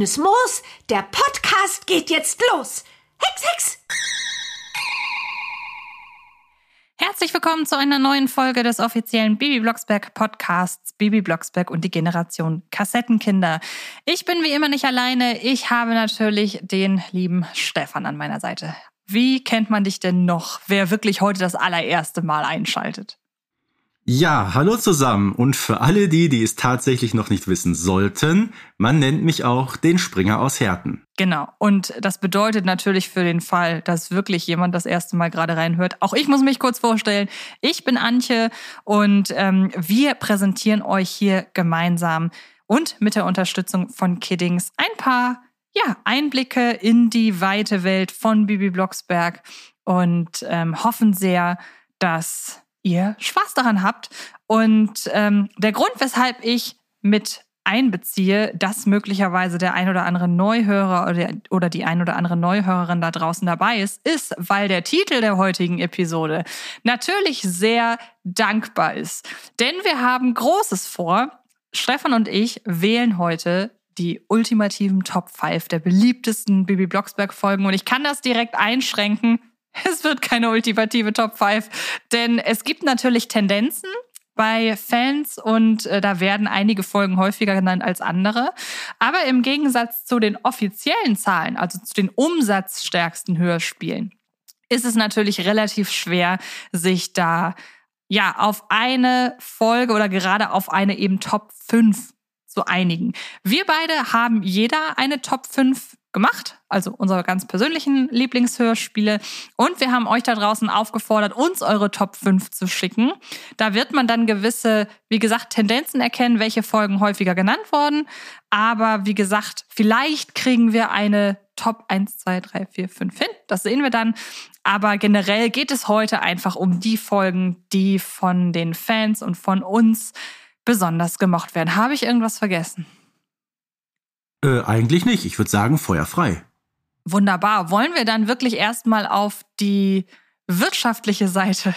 Grünes Moos, der Podcast geht jetzt los. Hex, Hex! Herzlich willkommen zu einer neuen Folge des offiziellen Bibi Blocksberg Podcasts Bibi Blocksberg und die Generation Kassettenkinder. Ich bin wie immer nicht alleine. Ich habe natürlich den lieben Stefan an meiner Seite. Wie kennt man dich denn noch, wer wirklich heute das allererste Mal einschaltet? Ja, hallo zusammen und für alle die, die es tatsächlich noch nicht wissen sollten, man nennt mich auch den Springer aus Herten. Genau, und das bedeutet natürlich für den Fall, dass wirklich jemand das erste Mal gerade reinhört. Auch ich muss mich kurz vorstellen. Ich bin Antje und ähm, wir präsentieren euch hier gemeinsam und mit der Unterstützung von Kiddings ein paar ja, Einblicke in die weite Welt von Bibi Blocksberg und ähm, hoffen sehr, dass ihr Spaß daran habt. Und ähm, der Grund, weshalb ich mit einbeziehe, dass möglicherweise der ein oder andere Neuhörer oder, oder die ein oder andere Neuhörerin da draußen dabei ist, ist, weil der Titel der heutigen Episode natürlich sehr dankbar ist. Denn wir haben Großes vor. Stefan und ich wählen heute die ultimativen Top 5 der beliebtesten Bibi Blocksberg Folgen und ich kann das direkt einschränken Es wird keine ultimative Top 5, denn es gibt natürlich Tendenzen bei Fans und äh, da werden einige Folgen häufiger genannt als andere. Aber im Gegensatz zu den offiziellen Zahlen, also zu den umsatzstärksten Hörspielen, ist es natürlich relativ schwer, sich da ja auf eine Folge oder gerade auf eine eben Top 5 zu einigen. Wir beide haben jeder eine Top 5 gemacht, also unsere ganz persönlichen Lieblingshörspiele. Und wir haben euch da draußen aufgefordert, uns eure Top 5 zu schicken. Da wird man dann gewisse, wie gesagt, Tendenzen erkennen, welche Folgen häufiger genannt wurden. Aber wie gesagt, vielleicht kriegen wir eine Top 1, 2, 3, 4, 5 hin. Das sehen wir dann. Aber generell geht es heute einfach um die Folgen, die von den Fans und von uns besonders gemocht werden. Habe ich irgendwas vergessen? Äh, eigentlich nicht. Ich würde sagen, feuerfrei. Wunderbar. Wollen wir dann wirklich erstmal auf die wirtschaftliche Seite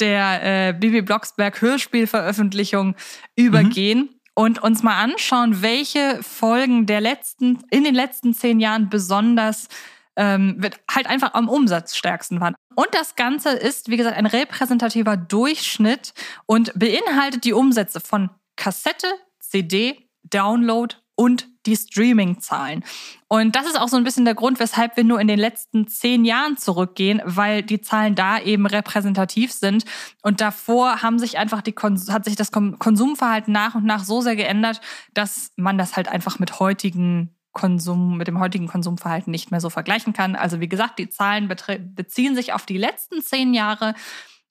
der äh, Bibi Blocksberg Hörspielveröffentlichung übergehen mhm. und uns mal anschauen, welche Folgen der letzten, in den letzten zehn Jahren besonders ähm, halt einfach am umsatzstärksten waren. Und das Ganze ist, wie gesagt, ein repräsentativer Durchschnitt und beinhaltet die Umsätze von Kassette, CD, Download und die Streaming-Zahlen. Und das ist auch so ein bisschen der Grund, weshalb wir nur in den letzten zehn Jahren zurückgehen, weil die Zahlen da eben repräsentativ sind. Und davor haben sich einfach die, hat sich das Konsumverhalten nach und nach so sehr geändert, dass man das halt einfach mit heutigen Konsum, mit dem heutigen Konsumverhalten nicht mehr so vergleichen kann. Also wie gesagt, die Zahlen beziehen sich auf die letzten zehn Jahre.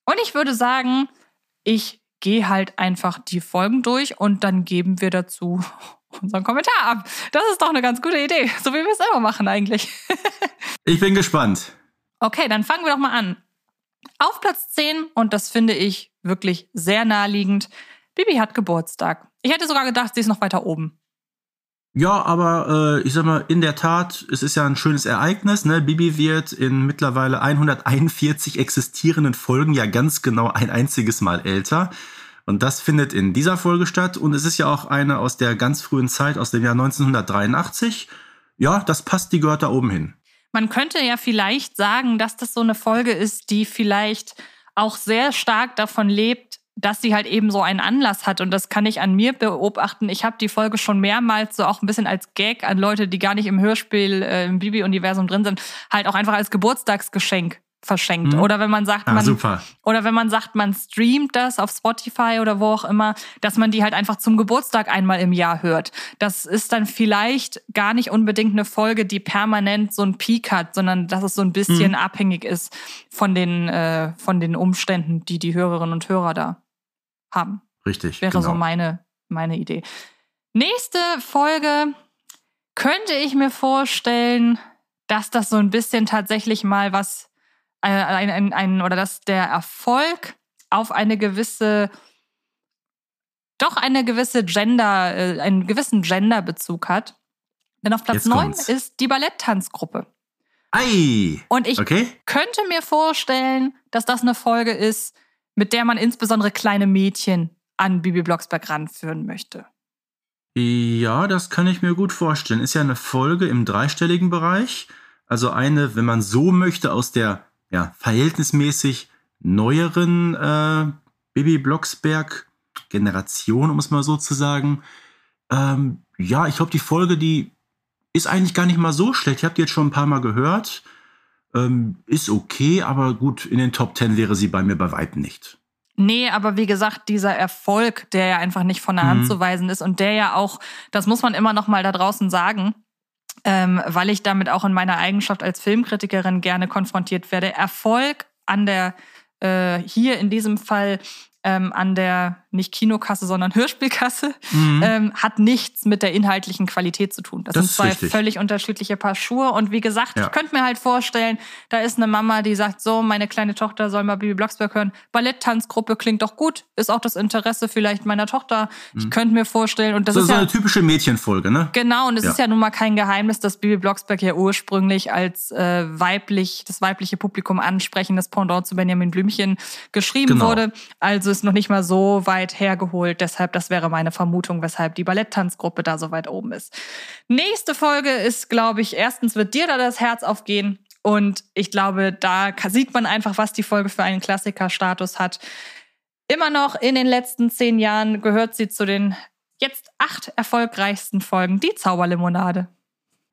Und ich würde sagen, ich gehe halt einfach die Folgen durch und dann geben wir dazu unseren Kommentar ab. Das ist doch eine ganz gute Idee, so wie wir es immer machen eigentlich. ich bin gespannt. Okay, dann fangen wir doch mal an. Auf Platz 10, und das finde ich wirklich sehr naheliegend, Bibi hat Geburtstag. Ich hätte sogar gedacht, sie ist noch weiter oben. Ja, aber äh, ich sag mal, in der Tat, es ist ja ein schönes Ereignis. Ne? Bibi wird in mittlerweile 141 existierenden Folgen ja ganz genau ein einziges Mal älter. Und das findet in dieser Folge statt. Und es ist ja auch eine aus der ganz frühen Zeit, aus dem Jahr 1983. Ja, das passt, die gehört da oben hin. Man könnte ja vielleicht sagen, dass das so eine Folge ist, die vielleicht auch sehr stark davon lebt, dass sie halt eben so einen Anlass hat. Und das kann ich an mir beobachten. Ich habe die Folge schon mehrmals so auch ein bisschen als Gag an Leute, die gar nicht im Hörspiel, äh, im Bibi-Universum drin sind, halt auch einfach als Geburtstagsgeschenk verschenkt. Mhm. Oder wenn man sagt, ah, man, super. oder wenn man sagt, man streamt das auf Spotify oder wo auch immer, dass man die halt einfach zum Geburtstag einmal im Jahr hört. Das ist dann vielleicht gar nicht unbedingt eine Folge, die permanent so einen Peak hat, sondern dass es so ein bisschen mhm. abhängig ist von den, äh, von den Umständen, die die Hörerinnen und Hörer da haben. Richtig. Wäre genau. so meine, meine Idee. Nächste Folge könnte ich mir vorstellen, dass das so ein bisschen tatsächlich mal was äh, ein, ein, ein, oder dass der Erfolg auf eine gewisse, doch eine gewisse Gender, äh, einen gewissen Genderbezug hat. Denn auf Platz 9 ist die Balletttanzgruppe. Ei! Und ich okay. könnte mir vorstellen, dass das eine Folge ist, mit der man insbesondere kleine Mädchen an Bibi Blocksberg ranführen möchte. Ja, das kann ich mir gut vorstellen. Ist ja eine Folge im dreistelligen Bereich. Also eine, wenn man so möchte, aus der ja, verhältnismäßig neueren äh, Bibi Blocksberg Generation, um es mal so zu sagen. Ähm, ja, ich glaube, die Folge, die ist eigentlich gar nicht mal so schlecht. Ich habe die jetzt schon ein paar Mal gehört. Ähm, ist okay, aber gut, in den Top Ten wäre sie bei mir bei weitem nicht. Nee, aber wie gesagt, dieser Erfolg, der ja einfach nicht von der Hand mhm. zu weisen ist und der ja auch, das muss man immer noch mal da draußen sagen, ähm, weil ich damit auch in meiner Eigenschaft als Filmkritikerin gerne konfrontiert werde. Erfolg an der äh, hier in diesem Fall ähm, an der nicht Kinokasse, sondern Hörspielkasse, mhm. ähm, hat nichts mit der inhaltlichen Qualität zu tun. Das, das sind zwei richtig. völlig unterschiedliche Paar Schuhe. Und wie gesagt, ja. ich könnte mir halt vorstellen, da ist eine Mama, die sagt, so, meine kleine Tochter soll mal Bibi Blocksberg hören. Balletttanzgruppe klingt doch gut, ist auch das Interesse vielleicht meiner Tochter. Mhm. Ich könnte mir vorstellen, und das, das ist, so ja eine typische Mädchenfolge, ne? Genau, und es ja. ist ja nun mal kein Geheimnis, dass Bibi Blocksberg ja ursprünglich als äh, weiblich, das weibliche Publikum ansprechendes Pendant zu Benjamin Blümchen geschrieben genau. wurde. Also ist noch nicht mal so weit hergeholt. Deshalb, das wäre meine Vermutung, weshalb die Balletttanzgruppe da so weit oben ist. Nächste Folge ist, glaube ich, erstens wird dir da das Herz aufgehen. Und ich glaube, da sieht man einfach, was die Folge für einen Klassikerstatus hat. Immer noch in den letzten zehn Jahren gehört sie zu den jetzt acht erfolgreichsten Folgen, die Zauberlimonade.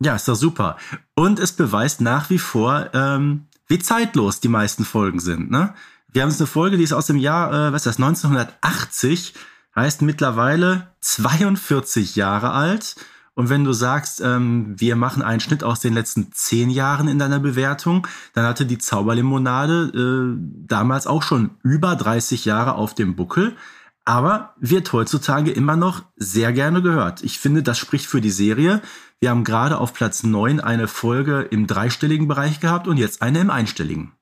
Ja, ist doch super. Und es beweist nach wie vor, ähm, wie zeitlos die meisten Folgen sind. Ne? Wir haben jetzt eine Folge, die ist aus dem Jahr, äh, was ist das, 1980, heißt mittlerweile 42 Jahre alt. Und wenn du sagst, ähm, wir machen einen Schnitt aus den letzten zehn Jahren in deiner Bewertung, dann hatte die Zauberlimonade äh, damals auch schon über 30 Jahre auf dem Buckel, aber wird heutzutage immer noch sehr gerne gehört. Ich finde, das spricht für die Serie. Wir haben gerade auf Platz 9 eine Folge im dreistelligen Bereich gehabt und jetzt eine im einstelligen.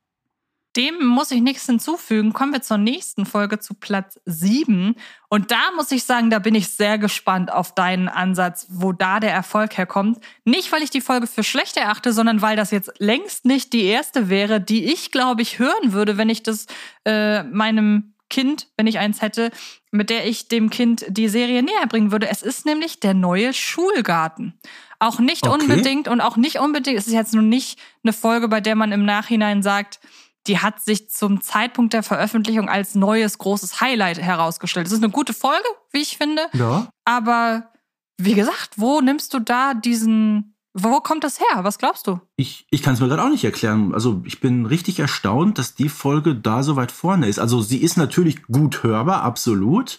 Dem muss ich nichts hinzufügen. Kommen wir zur nächsten Folge zu Platz 7. Und da muss ich sagen, da bin ich sehr gespannt auf deinen Ansatz, wo da der Erfolg herkommt. Nicht, weil ich die Folge für schlecht erachte, sondern weil das jetzt längst nicht die erste wäre, die ich, glaube ich, hören würde, wenn ich das äh, meinem Kind, wenn ich eins hätte, mit der ich dem Kind die Serie näher bringen würde. Es ist nämlich der neue Schulgarten. Auch nicht okay. unbedingt und auch nicht unbedingt, es ist jetzt nun nicht eine Folge, bei der man im Nachhinein sagt, die hat sich zum Zeitpunkt der Veröffentlichung als neues großes Highlight herausgestellt. Es ist eine gute Folge, wie ich finde. Ja. Aber wie gesagt, wo nimmst du da diesen, wo kommt das her? Was glaubst du? Ich, ich kann es mir gerade auch nicht erklären. Also ich bin richtig erstaunt, dass die Folge da so weit vorne ist. Also sie ist natürlich gut hörbar, absolut.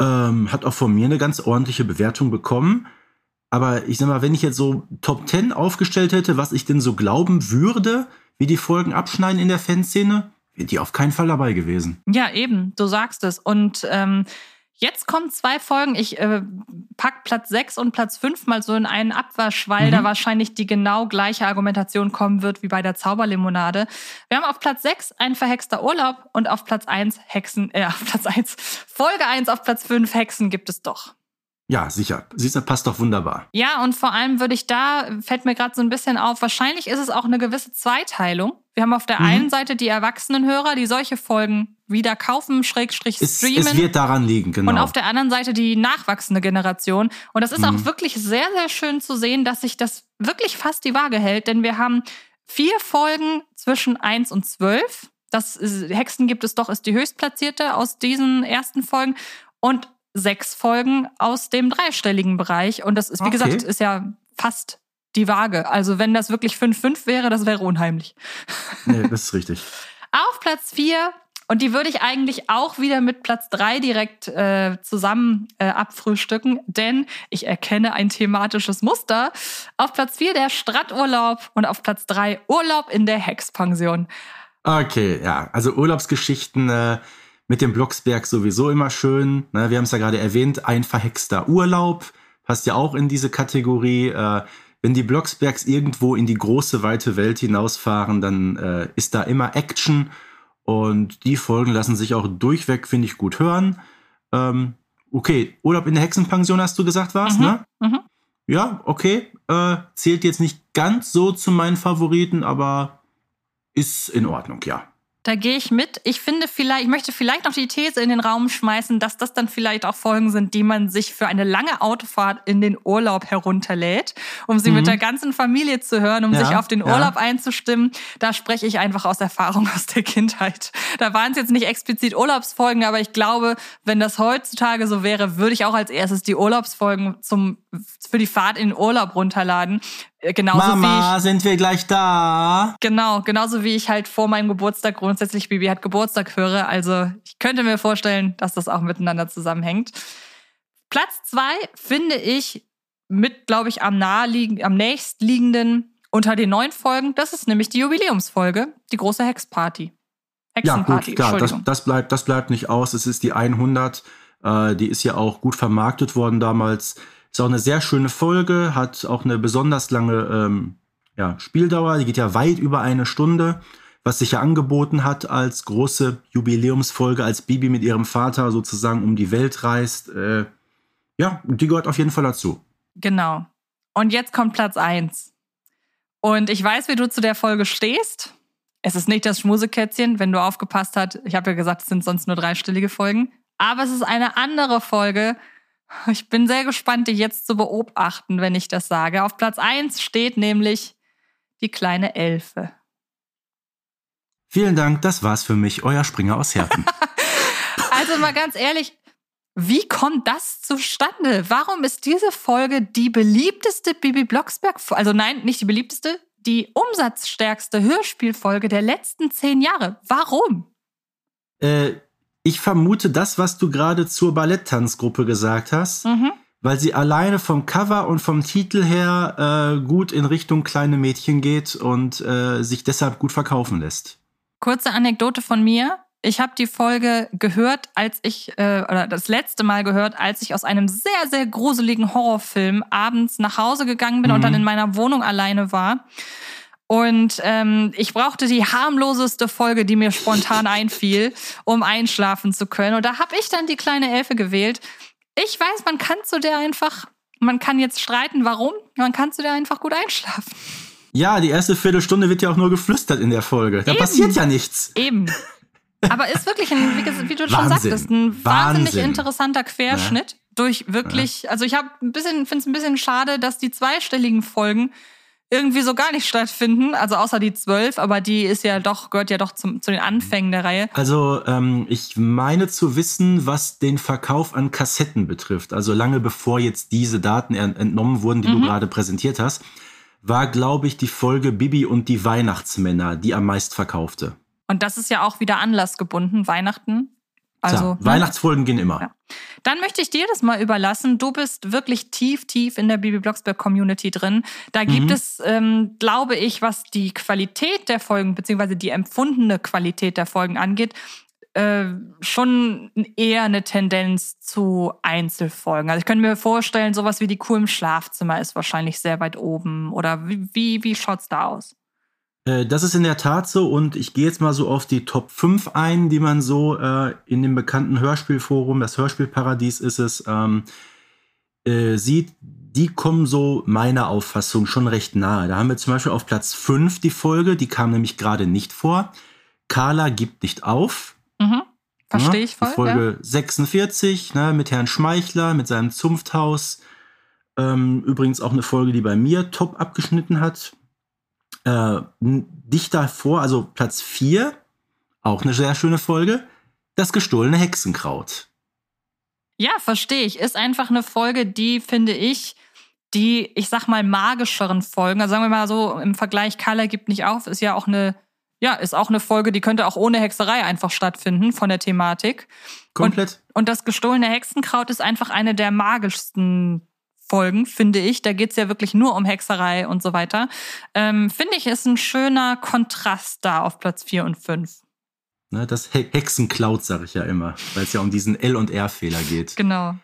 Ähm, hat auch von mir eine ganz ordentliche Bewertung bekommen. Aber ich sag mal, wenn ich jetzt so Top 10 aufgestellt hätte, was ich denn so glauben würde, wie die Folgen abschneiden in der Fanszene, wäre die auf keinen Fall dabei gewesen. Ja, eben, du sagst es. Und ähm, jetzt kommen zwei Folgen. Ich äh, pack Platz 6 und Platz 5 mal so in einen Abwasch, weil mhm. da wahrscheinlich die genau gleiche Argumentation kommen wird wie bei der Zauberlimonade. Wir haben auf Platz 6 ein verhexter Urlaub und auf Platz 1 Hexen, äh, auf Platz 1, Folge 1 auf Platz 5 Hexen gibt es doch. Ja, sicher. Siehst du, passt doch wunderbar. Ja, und vor allem würde ich da, fällt mir gerade so ein bisschen auf, wahrscheinlich ist es auch eine gewisse Zweiteilung. Wir haben auf der mhm. einen Seite die Erwachsenenhörer, die solche Folgen wieder kaufen, Schrägstrich streamen. Es, es wird daran liegen, genau. Und auf der anderen Seite die nachwachsende Generation. Und das ist mhm. auch wirklich sehr, sehr schön zu sehen, dass sich das wirklich fast die Waage hält, denn wir haben vier Folgen zwischen eins und zwölf. Das ist, Hexen gibt es doch, ist die höchstplatzierte aus diesen ersten Folgen. Und sechs Folgen aus dem dreistelligen Bereich. Und das ist, wie okay. gesagt, ist ja fast die Waage. Also wenn das wirklich 5-5 wäre, das wäre unheimlich. Nee, das ist richtig. Auf Platz 4, und die würde ich eigentlich auch wieder mit Platz 3 direkt äh, zusammen äh, abfrühstücken, denn ich erkenne ein thematisches Muster. Auf Platz 4 der Stadturlaub und auf Platz 3 Urlaub in der Hexpension. Okay, ja, also Urlaubsgeschichten. Äh mit dem Blocksberg sowieso immer schön. Ne? Wir haben es ja gerade erwähnt, ein verhexter Urlaub passt ja auch in diese Kategorie. Äh, wenn die Blocksbergs irgendwo in die große, weite Welt hinausfahren, dann äh, ist da immer Action. Und die Folgen lassen sich auch durchweg, finde ich, gut hören. Ähm, okay, Urlaub in der Hexenpension hast du gesagt, war's, mhm. ne? Mhm. Ja, okay. Äh, zählt jetzt nicht ganz so zu meinen Favoriten, aber ist in Ordnung, ja. Da gehe ich mit. Ich finde vielleicht, ich möchte vielleicht noch die These in den Raum schmeißen, dass das dann vielleicht auch Folgen sind, die man sich für eine lange Autofahrt in den Urlaub herunterlädt, um sie mhm. mit der ganzen Familie zu hören, um ja, sich auf den Urlaub ja. einzustimmen. Da spreche ich einfach aus Erfahrung aus der Kindheit. Da waren es jetzt nicht explizit Urlaubsfolgen, aber ich glaube, wenn das heutzutage so wäre, würde ich auch als erstes die Urlaubsfolgen zum, für die Fahrt in den Urlaub runterladen. Äh, genauso Mama, ich, sind wir gleich da? Genau, genauso wie ich halt vor meinem Geburtstag grundsätzlich Bibi hat Geburtstag höre. Also ich könnte mir vorstellen, dass das auch miteinander zusammenhängt. Platz zwei finde ich mit, glaube ich, am naheliegenden, am nächstliegenden unter den neun Folgen. Das ist nämlich die Jubiläumsfolge, die große Hexparty. Hexenparty, ja, gut, klar, das, das, bleibt, das bleibt nicht aus. Es ist die 100. Äh, die ist ja auch gut vermarktet worden damals. Ist auch eine sehr schöne Folge, hat auch eine besonders lange ähm, ja, Spieldauer. Die geht ja weit über eine Stunde, was sich ja angeboten hat als große Jubiläumsfolge, als Bibi mit ihrem Vater sozusagen um die Welt reist. Äh, ja, die gehört auf jeden Fall dazu. Genau. Und jetzt kommt Platz 1. Und ich weiß, wie du zu der Folge stehst. Es ist nicht das Schmusekätzchen, wenn du aufgepasst hast. Ich habe ja gesagt, es sind sonst nur dreistündige Folgen. Aber es ist eine andere Folge. Ich bin sehr gespannt, dich jetzt zu beobachten, wenn ich das sage. Auf Platz 1 steht nämlich die kleine Elfe. Vielen Dank, das war's für mich, euer Springer aus Herten. also mal ganz ehrlich, wie kommt das zustande? Warum ist diese Folge die beliebteste Bibi Blocksberg, also nein, nicht die beliebteste, die umsatzstärkste Hörspielfolge der letzten zehn Jahre. Warum? Äh, ich vermute das, was du gerade zur Balletttanzgruppe gesagt hast, mhm. weil sie alleine vom Cover und vom Titel her äh, gut in Richtung kleine Mädchen geht und äh, sich deshalb gut verkaufen lässt. Kurze Anekdote von mir. Ich habe die Folge gehört, als ich, äh, oder das letzte Mal gehört, als ich aus einem sehr, sehr gruseligen Horrorfilm abends nach Hause gegangen bin mhm. und dann in meiner Wohnung alleine war. Und ähm, ich brauchte die harmloseste Folge, die mir spontan einfiel, um einschlafen zu können. Und da habe ich dann die kleine Elfe gewählt. Ich weiß, man kann zu der einfach, man kann jetzt streiten, warum, man kann zu der einfach gut einschlafen. Ja, die erste Viertelstunde wird ja auch nur geflüstert in der Folge. Da Eben. passiert ja nichts. Eben. Aber ist wirklich, ein, wie, wie du schon Wahnsinn. sagtest, ein wahnsinnig Wahnsinn. interessanter Querschnitt ja. durch wirklich, ja. also ich habe ein bisschen, finde es ein bisschen schade, dass die zweistelligen Folgen irgendwie so gar nicht stattfinden, also außer die zwölf, aber die ist ja doch, gehört ja doch zum, zu den Anfängen der Reihe. Also ähm, ich meine zu wissen, was den Verkauf an Kassetten betrifft, also lange bevor jetzt diese Daten entnommen wurden, die mhm. du gerade präsentiert hast, war, glaube ich, die Folge Bibi und die Weihnachtsmänner, die am meist verkaufte. Und das ist ja auch wieder anlassgebunden, Weihnachten. Also, ne? Weihnachtsfolgen gehen immer. Ja. Dann möchte ich dir das mal überlassen. Du bist wirklich tief, tief in der Bibi Blocksberg Community drin. Da gibt mhm. es, ähm, glaube ich, was die Qualität der Folgen beziehungsweise die empfundene Qualität der Folgen angeht, äh, schon eher eine Tendenz zu Einzelfolgen. Also ich könnte mir vorstellen, sowas wie die Kuh im Schlafzimmer ist wahrscheinlich sehr weit oben. Oder wie, wie, wie schaut's da aus? Äh, das ist in der Tat so und ich gehe jetzt mal so auf die Top 5 ein, die man so äh, in dem bekannten Hörspielforum, das Hörspielparadies ist es, ähm, äh, sieht. Die kommen so meiner Auffassung schon recht nahe. Da haben wir zum Beispiel auf Platz 5 die Folge, die kam nämlich gerade nicht vor. Carla gibt nicht auf. Mhm. Verstehe ich voll. Die Folge ja. 46 ne, mit Herrn Schmeichler, mit seinem Zunfthaus. Ähm, übrigens auch eine Folge, die bei mir top abgeschnitten hat äh, dicht davor, also Platz 4, auch eine sehr schöne Folge, das gestohlene Hexenkraut. Ja, verstehe ich. Ist einfach eine Folge, die, finde ich, die, ich sag mal, magischeren Folgen, also sagen wir mal so, im Vergleich Kalle gibt nicht auf, ist ja auch eine, ja, ist auch eine Folge, die könnte auch ohne Hexerei einfach stattfinden von der Thematik. Komplett. Und, und das gestohlene Hexenkraut ist einfach eine der magischsten Folgen, finde ich. Da geht's ja wirklich nur um Hexerei und so weiter. Ähm, finde ich, ist ein schöner Kontrast da auf Platz 4 und 5. Ne, das He Hexencloud sage ich ja immer, weil es ja um diesen L- und R-Fehler geht. Genau.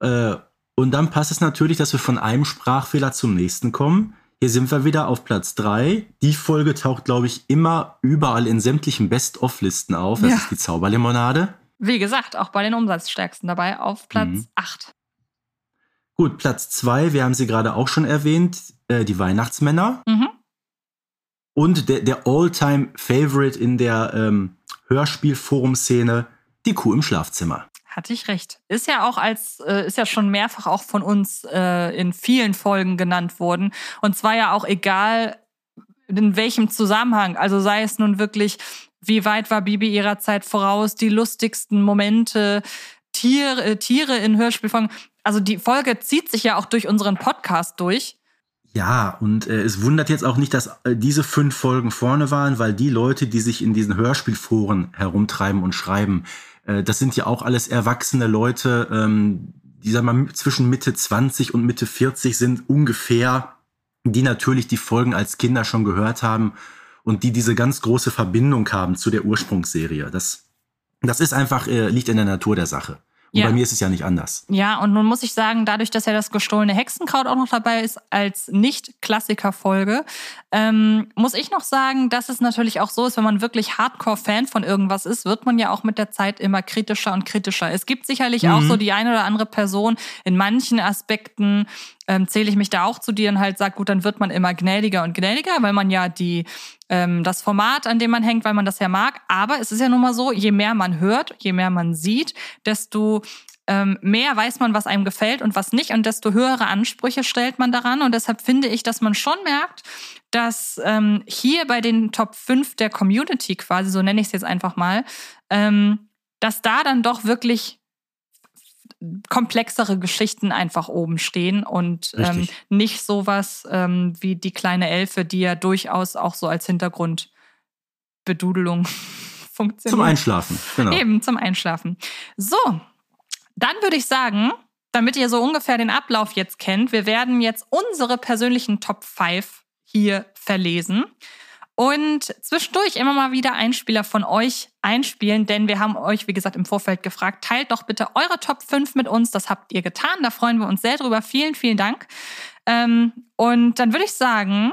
Äh, und dann passt es natürlich, dass wir von einem Sprachfehler zum nächsten kommen. Hier sind wir wieder auf Platz 3. Die Folge taucht, glaube ich, immer überall in sämtlichen Best-of-Listen auf. Das ja. ist die Zauberlimonade. Wie gesagt, auch bei den Umsatzstärksten dabei auf Platz mhm. 8. Gut, Platz zwei, wir haben sie gerade auch schon erwähnt, äh, die Weihnachtsmänner. Mhm. Und der, der All-Time-Favorite in der ähm, Hörspielforum-Szene die Kuh im Schlafzimmer. Hatte ich recht. Ist ja auch als, äh, ist ja schon mehrfach auch von uns äh, in vielen Folgen genannt worden. Und zwar ja auch egal, in welchem Zusammenhang. Also sei es nun wirklich, wie weit war Bibi ihrer Zeit voraus, die lustigsten Momente, Tiere, äh, Tiere in Hörspielfolgen. Also die Folge zieht sich ja auch durch unseren Podcast durch. Ja, und äh, es wundert jetzt auch nicht, dass äh, diese fünf Folgen vorne waren, weil die Leute, die sich in diesen Hörspielforen herumtreiben und schreiben, äh, das sind ja auch alles erwachsene Leute, ähm, die sagen mal zwischen Mitte 20 und Mitte 40 sind ungefähr, die natürlich die Folgen als Kinder schon gehört haben und die diese ganz große Verbindung haben zu der Ursprungsserie. Das, das ist einfach, äh, liegt in der Natur der Sache. Und ja. bei mir ist es ja nicht anders. Ja, und nun muss ich sagen, dadurch, dass ja das gestohlene Hexenkraut auch noch dabei ist als Nicht-Klassiker-Folge, ähm, muss ich noch sagen, dass es natürlich auch so ist, wenn man wirklich Hardcore-Fan von irgendwas ist, wird man ja auch mit der Zeit immer kritischer und kritischer. Es gibt sicherlich mhm. auch so die eine oder andere Person in manchen Aspekten, ähm, zähle ich mich da auch zu dir und halt sagt, gut, dann wird man immer gnädiger und gnädiger, weil man ja die ähm, das Format, an dem man hängt, weil man das ja mag. Aber es ist ja nun mal so, je mehr man hört, je mehr man sieht, desto ähm, mehr weiß man, was einem gefällt und was nicht und desto höhere Ansprüche stellt man daran. Und deshalb finde ich, dass man schon merkt, dass ähm, hier bei den Top 5 der Community quasi, so nenne ich es jetzt einfach mal, ähm, dass da dann doch wirklich komplexere Geschichten einfach oben stehen und ähm, nicht sowas ähm, wie die kleine Elfe, die ja durchaus auch so als Hintergrundbedudelung funktioniert. Zum Einschlafen, genau. Eben, zum Einschlafen. So, dann würde ich sagen, damit ihr so ungefähr den Ablauf jetzt kennt, wir werden jetzt unsere persönlichen Top 5 hier verlesen und zwischendurch immer mal wieder Einspieler von euch einspielen, denn wir haben euch, wie gesagt, im Vorfeld gefragt, teilt doch bitte eure Top 5 mit uns. Das habt ihr getan. Da freuen wir uns sehr drüber. Vielen, vielen Dank. Ähm, und dann würde ich sagen,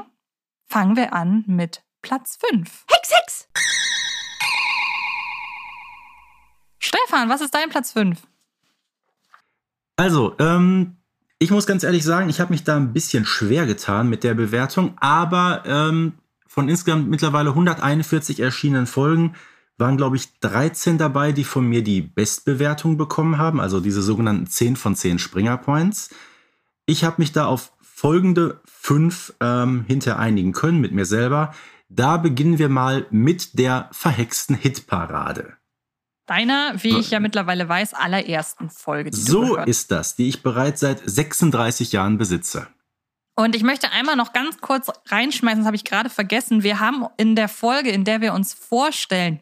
fangen wir an mit Platz 5. Hex, Hex! Stefan, was ist dein Platz 5? Also, ähm, ich muss ganz ehrlich sagen, ich habe mich da ein bisschen schwer getan mit der Bewertung, aber ähm, von insgesamt mittlerweile 141 erschienenen Folgen waren, glaube ich, 13 dabei, die von mir die Bestbewertung bekommen haben, also diese sogenannten 10 von 10 Springer Points. Ich habe mich da auf folgende fünf ähm, hinter einigen können mit mir selber. Da beginnen wir mal mit der verhexten Hitparade. Deiner, wie ich ja mittlerweile weiß, allerersten Folge. So ist das, die ich bereits seit 36 Jahren besitze. Und ich möchte einmal noch ganz kurz reinschmeißen, das habe ich gerade vergessen. Wir haben in der Folge, in der wir uns vorstellen,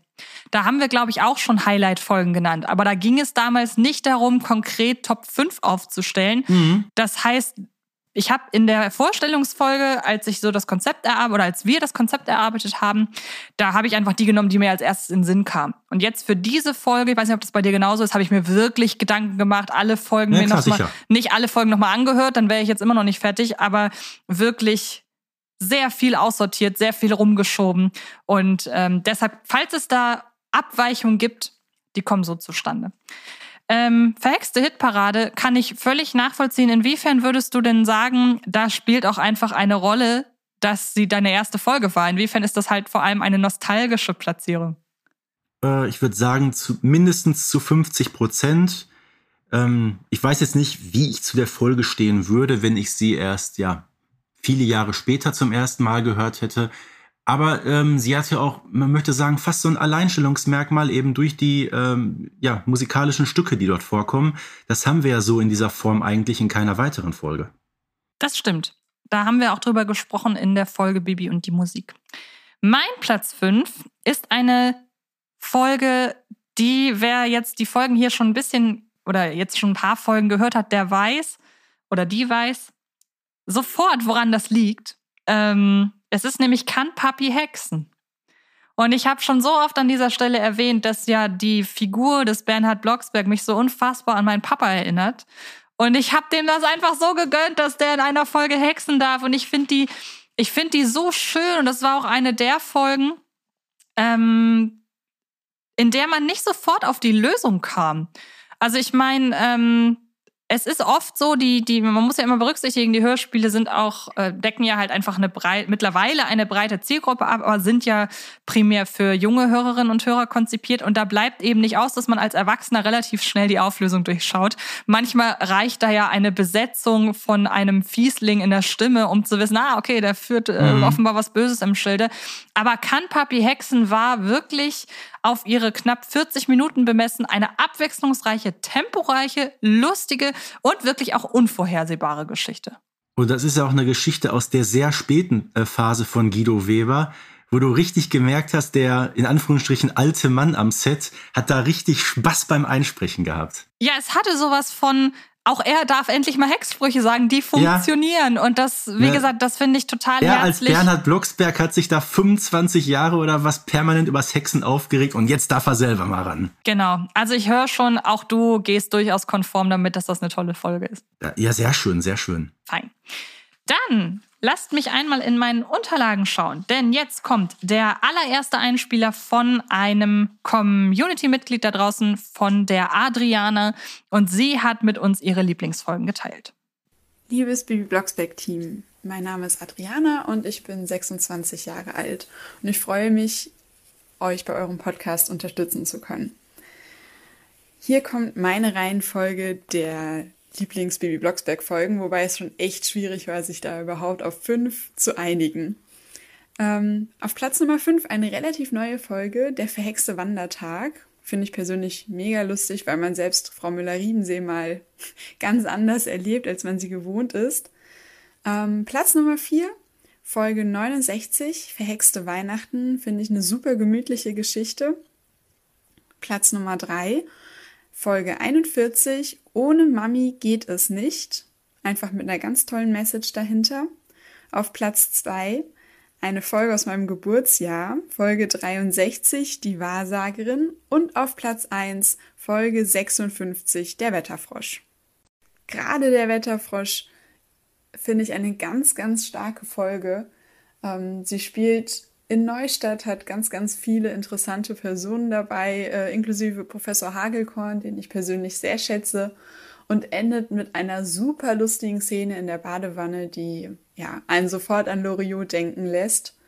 da haben wir, glaube ich, auch schon Highlight-Folgen genannt. Aber da ging es damals nicht darum, konkret Top 5 aufzustellen. Mhm. Das heißt, ich habe in der Vorstellungsfolge, als ich so das Konzept erarbeitet oder als wir das Konzept erarbeitet haben, da habe ich einfach die genommen, die mir als erstes in den Sinn kamen. Und jetzt für diese Folge, ich weiß nicht, ob das bei dir genauso ist, habe ich mir wirklich Gedanken gemacht, alle Folgen ja, mir noch mal, nicht alle Folgen nochmal angehört, dann wäre ich jetzt immer noch nicht fertig, aber wirklich sehr viel aussortiert, sehr viel rumgeschoben. Und ähm, deshalb, falls es da Abweichungen gibt, die kommen so zustande. Ähm, verhexte Hitparade kann ich völlig nachvollziehen. Inwiefern würdest du denn sagen, da spielt auch einfach eine Rolle, dass sie deine erste Folge war? Inwiefern ist das halt vor allem eine nostalgische Platzierung? Äh, ich würde sagen, zu, mindestens zu 50 Prozent. Ähm, ich weiß jetzt nicht, wie ich zu der Folge stehen würde, wenn ich sie erst, ja, viele Jahre später zum ersten Mal gehört hätte. Aber ähm, sie hat ja auch, man möchte sagen, fast so ein Alleinstellungsmerkmal eben durch die ähm, ja, musikalischen Stücke, die dort vorkommen. Das haben wir ja so in dieser Form eigentlich in keiner weiteren Folge. Das stimmt. Da haben wir auch drüber gesprochen in der Folge Bibi und die Musik. Mein Platz 5 ist eine Folge, die, wer jetzt die Folgen hier schon ein bisschen oder jetzt schon ein paar Folgen gehört hat, der weiß oder die weiß sofort, woran das liegt. Ähm, es ist nämlich Kann Papi hexen? Und ich habe schon so oft an dieser Stelle erwähnt, dass ja die Figur des Bernhard Blocksberg mich so unfassbar an meinen Papa erinnert. Und ich habe dem das einfach so gegönnt, dass der in einer Folge hexen darf. Und ich finde die, ich finde die so schön. Und das war auch eine der Folgen, ähm, in der man nicht sofort auf die Lösung kam. Also ich meine, ähm, es ist oft so, die, die, man muss ja immer berücksichtigen, die Hörspiele sind auch, äh, decken ja halt einfach eine breit, mittlerweile eine breite Zielgruppe ab, aber sind ja primär für junge Hörerinnen und Hörer konzipiert. Und da bleibt eben nicht aus, dass man als Erwachsener relativ schnell die Auflösung durchschaut. Manchmal reicht da ja eine Besetzung von einem Fiesling in der Stimme, um zu wissen, ah, okay, der führt äh, mhm. offenbar was Böses im Schilde. Aber kann Papi Hexen war wirklich auf ihre knapp 40 Minuten bemessen eine abwechslungsreiche, temporeiche, lustige und wirklich auch unvorhersehbare Geschichte. Und das ist ja auch eine Geschichte aus der sehr späten äh, Phase von Guido Weber, wo du richtig gemerkt hast, der in Anführungsstrichen alte Mann am Set hat da richtig Spaß beim Einsprechen gehabt. Ja, es hatte sowas von auch er darf endlich mal Hexsprüche sagen, die funktionieren. Ja. Und das, wie ja. gesagt, das finde ich total er herzlich. als Bernhard Blocksberg hat sich da 25 Jahre oder was permanent übers Hexen aufgeregt und jetzt darf er selber mal ran. Genau. Also ich höre schon, auch du gehst durchaus konform damit, dass das eine tolle Folge ist. Ja, sehr schön, sehr schön. Fein. Dann Lasst mich einmal in meinen Unterlagen schauen, denn jetzt kommt der allererste Einspieler von einem Community-Mitglied da draußen, von der Adriana, und sie hat mit uns ihre Lieblingsfolgen geteilt. Liebes Bibi Blocksberg-Team, mein Name ist Adriana und ich bin 26 Jahre alt und ich freue mich, euch bei eurem Podcast unterstützen zu können. Hier kommt meine Reihenfolge der Lieblings-Baby Blocksberg-Folgen, wobei es schon echt schwierig war, sich da überhaupt auf fünf zu einigen. Ähm, auf Platz Nummer fünf eine relativ neue Folge, Der verhexte Wandertag. Finde ich persönlich mega lustig, weil man selbst Frau Müller-Riebensee mal ganz anders erlebt, als man sie gewohnt ist. Ähm, Platz Nummer vier, Folge 69, Verhexte Weihnachten, finde ich eine super gemütliche Geschichte. Platz Nummer drei, Folge 41, ohne Mami geht es nicht. Einfach mit einer ganz tollen Message dahinter. Auf Platz 2 eine Folge aus meinem Geburtsjahr, Folge 63, die Wahrsagerin. Und auf Platz 1 Folge 56, der Wetterfrosch. Gerade der Wetterfrosch finde ich eine ganz, ganz starke Folge. Ähm, sie spielt in Neustadt hat ganz, ganz viele interessante Personen dabei, äh, inklusive Professor Hagelkorn, den ich persönlich sehr schätze, und endet mit einer super lustigen Szene in der Badewanne, die ja einen sofort an Loriot denken lässt.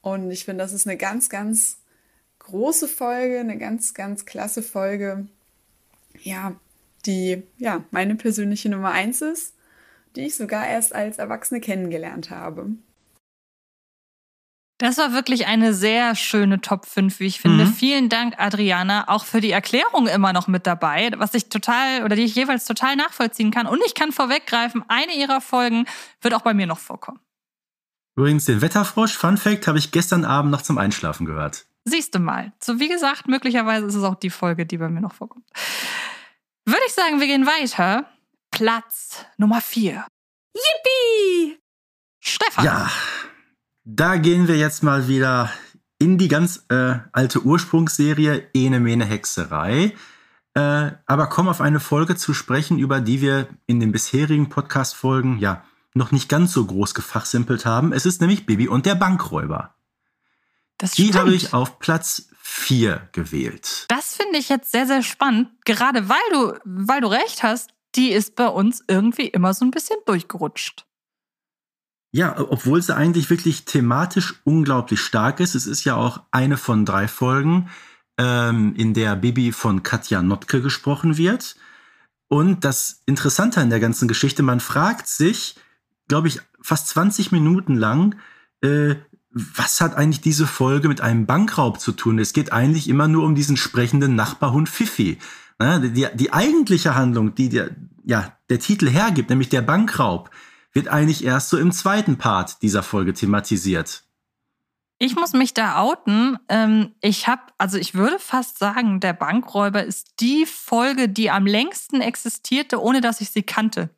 Und ich finde, das ist eine ganz, ganz große Folge, eine ganz, ganz klasse Folge, ja, die ja meine persönliche Nummer eins ist, die ich sogar erst als Erwachsene kennengelernt habe. Das war wirklich eine sehr schöne Top 5, wie ich finde. Mhm. Vielen Dank, Adriana, auch für die Erklärung immer noch mit dabei, was ich total oder die ich jeweils total nachvollziehen kann. Und ich kann vorweggreifen, eine ihrer Folgen wird auch bei mir noch vorkommen. Übrigens, den Wetterfrosch, Fun Fact, habe ich gestern Abend noch zum Einschlafen gehört. Siehst du mal. So wie gesagt, möglicherweise ist es auch die Folge, die bei mir noch vorkommt. Würde ich sagen, wir gehen weiter. Platz Nummer 4. Yippie! Stefan. Ja, da gehen wir jetzt mal wieder in die ganz äh, alte Ursprungsserie Ene Mene Hexerei. Äh, aber kommen auf eine Folge zu sprechen, über die wir in den bisherigen Podcast-Folgen ja noch nicht ganz so groß gefachsimpelt haben. Es ist nämlich Bibi und der Bankräuber. Das die habe ich auf Platz 4 gewählt. Das finde ich jetzt sehr, sehr spannend. Gerade weil du, weil du recht hast, die ist bei uns irgendwie immer so ein bisschen durchgerutscht. Ja, obwohl sie eigentlich wirklich thematisch unglaublich stark ist. Es ist ja auch eine von drei Folgen, ähm, in der Bibi von Katja Notke gesprochen wird. Und das Interessante an der ganzen Geschichte, man fragt sich, glaube ich, fast 20 Minuten lang, äh, was hat eigentlich diese Folge mit einem Bankraub zu tun? Es geht eigentlich immer nur um diesen sprechenden Nachbarhund Fifi. Die, die eigentliche Handlung, die der, ja, der Titel hergibt, nämlich der Bankraub, wird eigentlich erst so im zweiten Part dieser Folge thematisiert. Ich muss mich da outen. Ähm, ich habe, also ich würde fast sagen, der Bankräuber ist die Folge, die am längsten existierte, ohne dass ich sie kannte.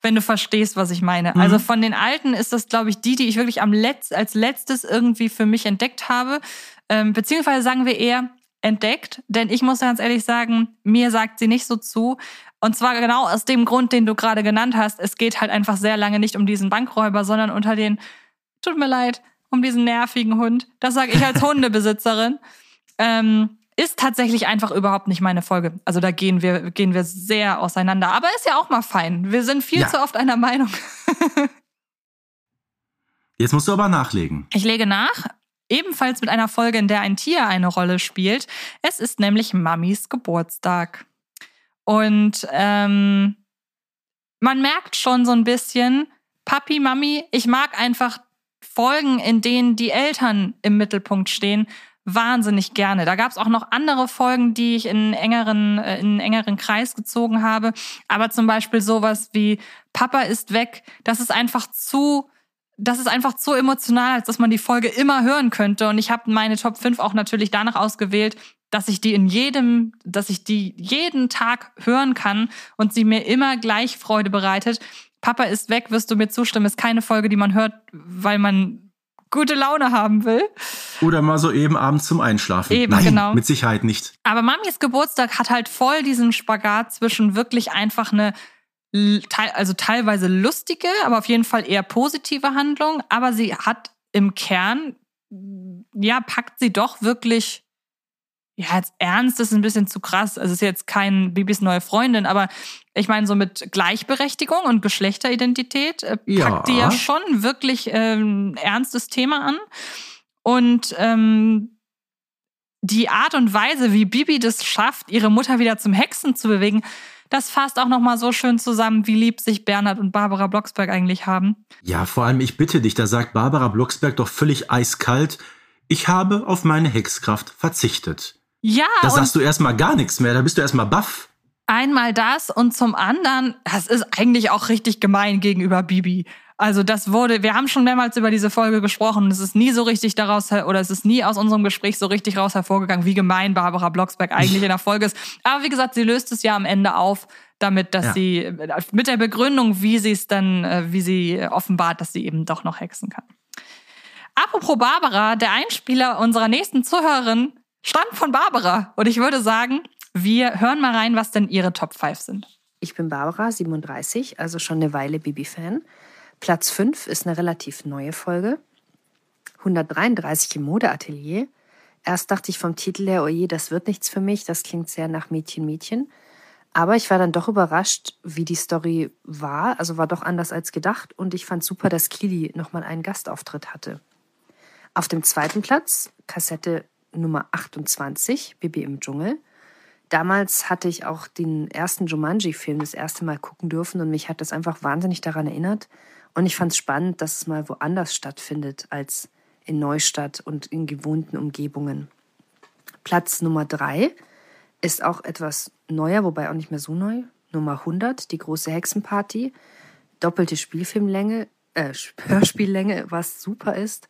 Wenn du verstehst, was ich meine. Mhm. Also von den alten ist das, glaube ich, die, die ich wirklich am Letz als letztes irgendwie für mich entdeckt habe. Ähm, beziehungsweise sagen wir eher entdeckt, denn ich muss ganz ehrlich sagen, mir sagt sie nicht so zu. Und zwar genau aus dem Grund, den du gerade genannt hast. Es geht halt einfach sehr lange nicht um diesen Bankräuber, sondern unter den, tut mir leid, um diesen nervigen Hund. Das sage ich als Hundebesitzerin. ähm, ist tatsächlich einfach überhaupt nicht meine Folge. Also da gehen wir, gehen wir sehr auseinander. Aber ist ja auch mal fein. Wir sind viel Ja. zu oft einer Meinung. Jetzt musst du aber nachlegen. Ich lege nach. Ebenfalls mit einer Folge, in der ein Tier eine Rolle spielt. Es ist nämlich Mamis Geburtstag. Und ähm, man merkt schon so ein bisschen, Papi, Mami, ich mag einfach Folgen, in denen die Eltern im Mittelpunkt stehen, wahnsinnig gerne. Da gab es auch noch andere Folgen, die ich in engeren, äh, in einen engeren Kreis gezogen habe. Aber zum Beispiel sowas wie Papa ist weg, das ist einfach zu das ist einfach zu emotional, als dass man die Folge immer hören könnte. Und ich habe meine Top 5 auch natürlich danach ausgewählt, dass ich die in jedem, dass ich die jeden Tag hören kann und sie mir immer gleich Freude bereitet. Papa ist weg, wirst du mir zustimmen, ist keine Folge, die man hört, weil man gute Laune haben will. Oder mal so eben abends zum Einschlafen. Eben, Nein, genau. mit Sicherheit nicht. Aber Mamis Geburtstag hat halt voll diesen Spagat zwischen wirklich einfach eine also teilweise lustige, aber auf jeden Fall eher positive Handlung, aber sie hat im Kern ja packt sie doch wirklich ja, jetzt ernst ist ein bisschen zu krass. Also es ist jetzt kein Bibis neue Freundin, aber ich meine, so mit Gleichberechtigung und Geschlechteridentität äh, packt Ja. die ja schon wirklich ähm, ernstes Thema an. Und ähm, die Art und Weise, wie Bibi das schafft, ihre Mutter wieder zum Hexen zu bewegen, das fasst auch nochmal so schön zusammen, wie lieb sich Bernhard und Barbara Blocksberg eigentlich haben. Ja, vor allem, ich bitte dich, da sagt Barbara Blocksberg doch völlig eiskalt, ich habe auf meine Hexkraft verzichtet. Ja, Da sagst du erstmal gar nichts mehr, da bist du erstmal baff. einmal das und zum anderen, das ist eigentlich auch richtig gemein gegenüber Bibi. Also das wurde, wir haben schon mehrmals über diese Folge gesprochen und es ist nie so richtig daraus, oder es ist nie aus unserem Gespräch so richtig raus hervorgegangen, wie gemein Barbara Blocksberg eigentlich in der Folge ist. Aber wie gesagt, sie löst es ja am Ende auf, damit, dass Ja. sie, mit der Begründung, wie sie es dann, äh, wie sie offenbart, dass sie eben doch noch hexen kann. Apropos Barbara, der Einspieler unserer nächsten Zuhörerin stammt von Barbara. Und ich würde sagen, wir hören mal rein, was denn ihre Top 5 sind. Ich bin Barbara, 37, also schon eine Weile Bibi-Fan. Platz 5 ist eine relativ neue Folge. 133 im Modeatelier. Erst dachte ich vom Titel her, oje, das wird nichts für mich, das klingt sehr nach Mädchen, Mädchen. Aber ich war dann doch überrascht, wie die Story war. Also war doch anders als gedacht. Und ich fand super, dass Kili nochmal einen Gastauftritt hatte. Auf dem zweiten Platz, Kassette Nummer 28, Bibi im Dschungel. Damals hatte ich auch den ersten Jumanji-Film das erste Mal gucken dürfen und mich hat das einfach wahnsinnig daran erinnert. Und ich fand es spannend, dass es mal woanders stattfindet als in Neustadt und in gewohnten Umgebungen. Platz Nummer drei ist auch etwas neuer, wobei auch nicht mehr so neu. Nummer 100, die große Hexenparty. Doppelte Spielfilmlänge, äh, Hörspiellänge, was super ist.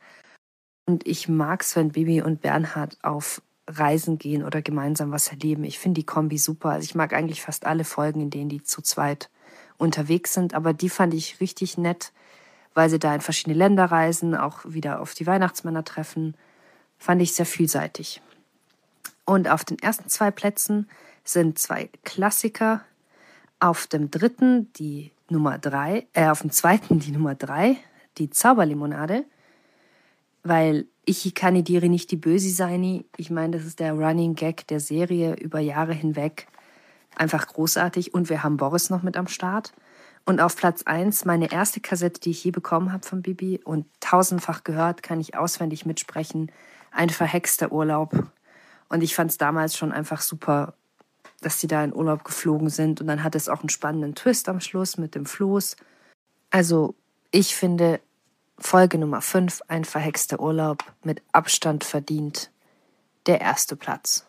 Und ich mag es, wenn Bibi und Bernhard auf Reisen gehen oder gemeinsam was erleben. Ich finde die Kombi super. Also ich mag eigentlich fast alle Folgen, in denen die zu zweit unterwegs sind. Aber die fand ich richtig nett, weil sie da in verschiedene Länder reisen, auch wieder auf die Weihnachtsmänner treffen. Fand ich sehr vielseitig. Und auf den ersten zwei Plätzen sind zwei Klassiker. Auf dem dritten die Nummer drei, äh, auf dem zweiten die Nummer drei, die Zauberlimonade. Weil ich kandidiere nicht die Böse seini. Ich meine, das ist der Running Gag der Serie über Jahre hinweg. Einfach großartig. Und wir haben Boris noch mit am Start. Und auf Platz eins meine erste Kassette, die ich je bekommen habe von Bibi und tausendfach gehört, kann ich auswendig mitsprechen. Ein verhexter Urlaub. Und ich fand es damals schon einfach super, dass sie da in Urlaub geflogen sind. Und dann hat es auch einen spannenden Twist am Schluss mit dem Floß. Also, ich finde, Folge Nummer 5, ein verhexter Urlaub, mit Abstand verdient der erste Platz.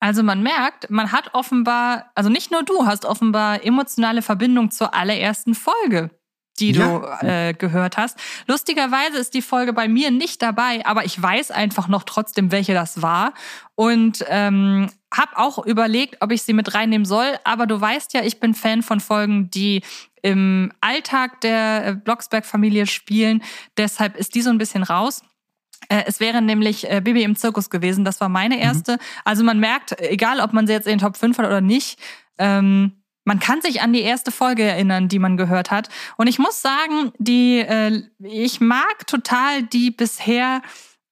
Also man merkt, man hat offenbar, also nicht nur du hast offenbar emotionale Verbindung zur allerersten Folge, die Ja. du äh, gehört hast. Lustigerweise ist die Folge bei mir nicht dabei, aber ich weiß einfach noch trotzdem, welche das war und ähm, habe auch überlegt, ob ich sie mit reinnehmen soll. Aber du weißt ja, ich bin Fan von Folgen, die im Alltag der äh, Blocksberg-Familie spielen. Deshalb ist die so ein bisschen raus. Äh, Es wäre nämlich äh, Bibi im Zirkus gewesen. Das war meine erste. Also man merkt, egal ob man sie jetzt in den Top 5 hat oder nicht, ähm, man kann sich an die erste Folge erinnern, die man gehört hat. Und ich muss sagen, die, äh, ich mag total die bisher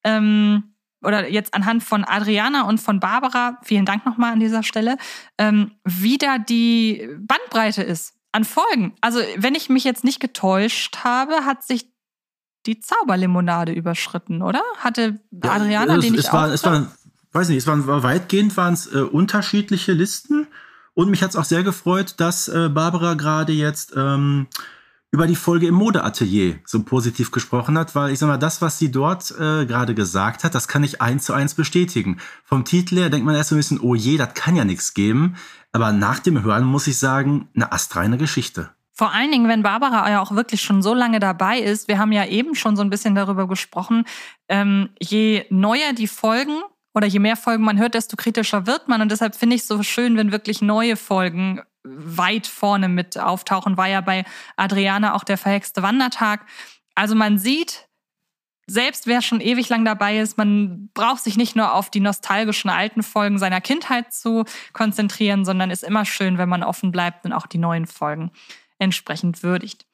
ähm, oder jetzt anhand von Adriana und von Barbara, vielen Dank nochmal an dieser Stelle, ähm, wie da die Bandbreite ist an Folgen. Also, wenn ich mich jetzt nicht getäuscht habe, hat sich die Zauberlimonade überschritten, oder? Hatte Adriana ja, es, den nicht es war, es war, weiß nicht, es waren war weitgehend waren es äh, unterschiedliche Listen und mich hat es auch sehr gefreut, dass äh, Barbara gerade jetzt ähm, über die Folge im Modeatelier so positiv gesprochen hat, weil ich sag mal, das, was sie dort äh, gerade gesagt hat, das kann ich eins zu eins bestätigen. Vom Titel her denkt man erst so ein bisschen, oh je, das kann ja nichts geben. Aber nach dem Hören muss ich sagen, eine astreine Geschichte. Vor allen Dingen, wenn Barbara ja auch wirklich schon so lange dabei ist, wir haben ja eben schon so ein bisschen darüber gesprochen, ähm, je neuer die Folgen oder je mehr Folgen man hört, desto kritischer wird man. Und deshalb finde ich es so schön, wenn wirklich neue Folgen weit vorne mit auftauchen. War ja bei Adriana auch der verhexte Wandertag. Also man sieht, selbst wer schon ewig lang dabei ist, man braucht sich nicht nur auf die nostalgischen alten Folgen seiner Kindheit zu konzentrieren, sondern ist immer schön, wenn man offen bleibt und auch die neuen Folgen entsprechend würdigt.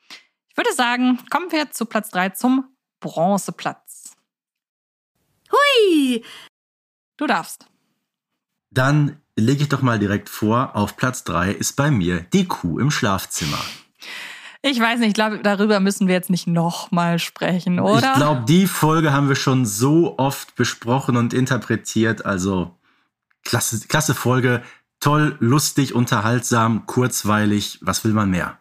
Ich würde sagen, kommen wir zu Platz 3 zum Bronzeplatz. Hui! Du darfst. Dann lege ich doch mal direkt vor, auf Platz 3 ist bei mir die Kuh im Schlafzimmer. Ich weiß nicht, ich glaube, darüber müssen wir jetzt nicht nochmal sprechen, oder? Ich glaube, die Folge haben wir schon so oft besprochen und interpretiert. Also, klasse, klasse Folge. Toll, lustig, unterhaltsam, kurzweilig. Was will man mehr?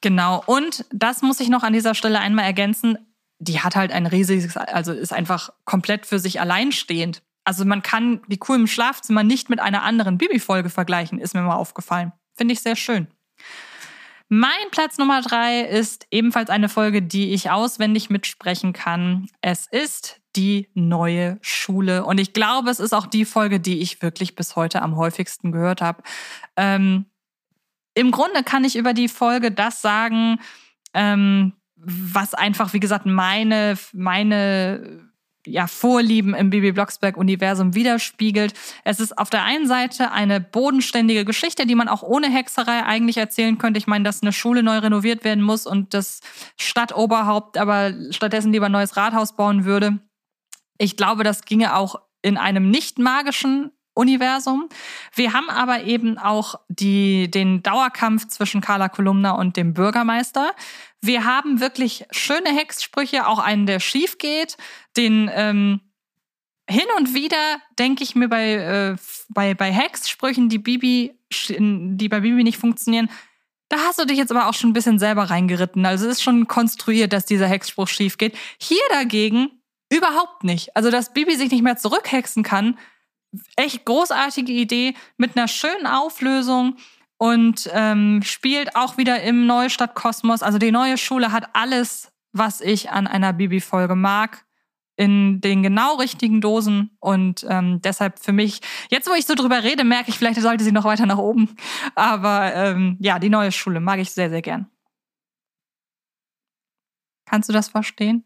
Genau. Und das muss ich noch an dieser Stelle einmal ergänzen. Die hat halt ein riesiges, also ist einfach komplett für sich alleinstehend. Also man kann die Kuh im Schlafzimmer nicht mit einer anderen Bibi-Folge vergleichen, ist mir mal aufgefallen. Finde ich sehr schön. Mein Platz Nummer drei ist ebenfalls eine Folge, die ich auswendig mitsprechen kann. Es ist die neue Schule. Und ich glaube, es ist auch die Folge, die ich wirklich bis heute am häufigsten gehört habe. Ähm, Im Grunde kann ich über die Folge das sagen, ähm, was einfach, wie gesagt, meine, meine ja, Vorlieben im Bibi Blocksberg-Universum widerspiegelt. Es ist auf der einen Seite eine bodenständige Geschichte, die man auch ohne Hexerei eigentlich erzählen könnte. Ich meine, dass eine Schule neu renoviert werden muss und das Stadtoberhaupt aber stattdessen lieber ein neues Rathaus bauen würde. Ich glaube, das ginge auch in einem nicht magischen Universum. Wir haben aber eben auch die, den Dauerkampf zwischen Carla Kolumna und dem Bürgermeister. Wir haben wirklich schöne Hexsprüche, auch einen, der schief geht, den ähm, hin und wieder denke ich mir bei, äh, bei, bei Hexsprüchen, die Bibi, die bei Bibi nicht funktionieren, da hast du dich jetzt aber auch schon ein bisschen selber reingeritten. Also es ist schon konstruiert, dass dieser Hexspruch schief geht. Hier dagegen überhaupt nicht. Also, dass Bibi sich nicht mehr zurückhexen kann, echt großartige Idee mit einer schönen Auflösung und ähm, spielt auch wieder im Neustadtkosmos. Also die neue Schule hat alles, was ich an einer Bibi-Folge mag, in den genau richtigen Dosen. Und ähm, deshalb für mich, jetzt wo ich so drüber rede, merke ich, vielleicht sollte sie noch weiter nach oben. Aber ähm, ja, die neue Schule mag ich sehr, sehr gern. Kannst du das verstehen?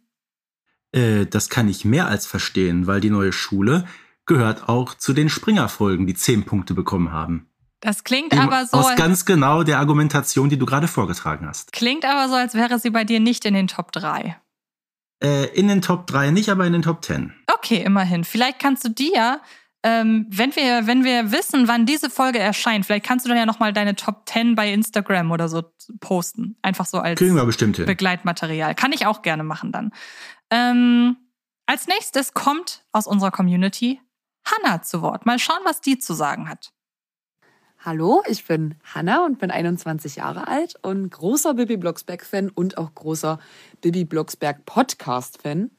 Äh, das kann ich mehr als verstehen, weil die neue Schule gehört auch zu den Springer-Folgen, die zehn Punkte bekommen haben. Das klingt Eben aber so. Aus ganz genau der Argumentation, die du gerade vorgetragen hast. Klingt aber so, als wäre sie bei dir nicht in den Top 3. Äh, in den Top 3 nicht, aber in den Top 10. Okay, immerhin. Vielleicht kannst du dir, ähm, wenn, wir, wenn wir wissen, wann diese Folge erscheint, vielleicht kannst du dann ja nochmal deine Top 10 bei Instagram oder so posten. Einfach so als Kriegen wir bestimmt hin. Begleitmaterial. Kann ich auch gerne machen dann. Ähm, als nächstes kommt aus unserer Community Hanna zu Wort. Mal schauen, was die zu sagen hat. Hallo, ich bin Hanna und bin 21 Jahre alt und großer Bibi Blocksberg-Fan und auch großer Bibi Blocksberg-Podcast-Fan.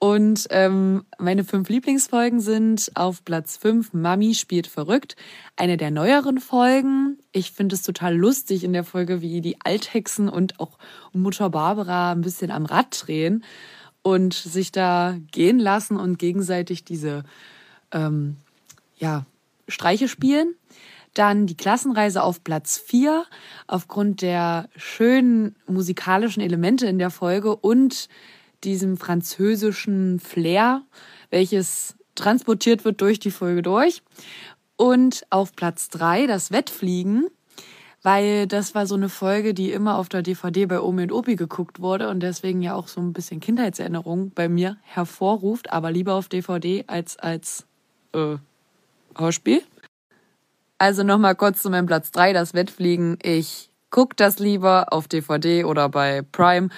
Und ähm, meine fünf Lieblingsfolgen sind auf Platz fünf Mami spielt verrückt. Eine der neueren Folgen. Ich finde es total lustig in der Folge, wie die Althexen und auch Mutter Barbara ein bisschen am Rad drehen und sich da gehen lassen und gegenseitig diese ähm, ja, Streiche spielen. Dann die Klassenreise auf Platz 4 aufgrund der schönen musikalischen Elemente in der Folge und diesem französischen Flair, welches transportiert wird durch die Folge durch. Und auf Platz 3 das Wettfliegen, weil das war so eine Folge, die immer auf der DVD bei Omi und Opi geguckt wurde und deswegen ja auch so ein bisschen Kindheitserinnerung bei mir hervorruft, aber lieber auf DVD als als äh, Hörspiel. Also nochmal kurz zu meinem Platz drei das Wettfliegen. Ich guck das lieber auf DVD oder bei Prime,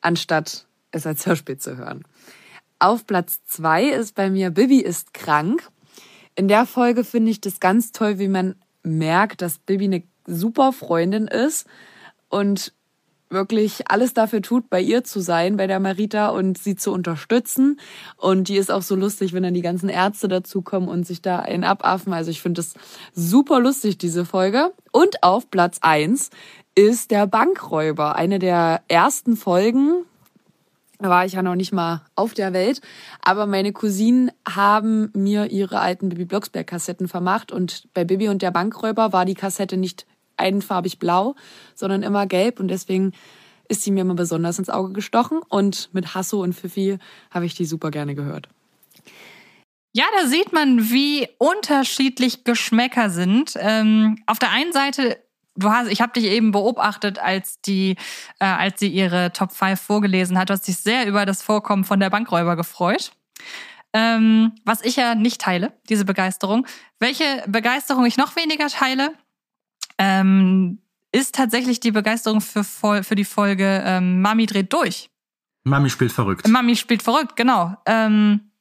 anstatt es als Hörspiel zu hören. Auf Platz zwei ist bei mir Bibi ist krank. In der Folge finde ich das ganz toll, wie man merkt, dass Bibi eine super Freundin ist und wirklich alles dafür tut, bei ihr zu sein, bei der Marita und sie zu unterstützen. Und die ist auch so lustig, wenn dann die ganzen Ärzte dazukommen und sich da einen abaffen. Also ich finde das super lustig, diese Folge. Und auf Platz eins ist der Bankräuber. Eine der ersten Folgen, da war ich ja noch nicht mal auf der Welt. Aber meine Cousinen haben mir ihre alten Bibi Blocksberg Kassetten vermacht und bei Bibi und der Bankräuber war die Kassette nicht einfarbig blau, sondern immer gelb und deswegen ist sie mir immer besonders ins Auge gestochen und mit Hasso und Fifi habe ich die super gerne gehört. Ja, da sieht man, wie unterschiedlich Geschmäcker sind. Ähm, auf der einen Seite, du hast, ich habe dich eben beobachtet, als die, äh, als sie ihre Top 5 vorgelesen hat, du hast dich sehr über das Vorkommen von der Bankräuber gefreut. Ähm, was ich ja nicht teile, diese Begeisterung. Welche Begeisterung ich noch weniger teile, ähm, ist tatsächlich die Begeisterung für, für die Folge ähm, Mami dreht durch. Mami spielt verrückt. Mami spielt verrückt, genau. Ähm,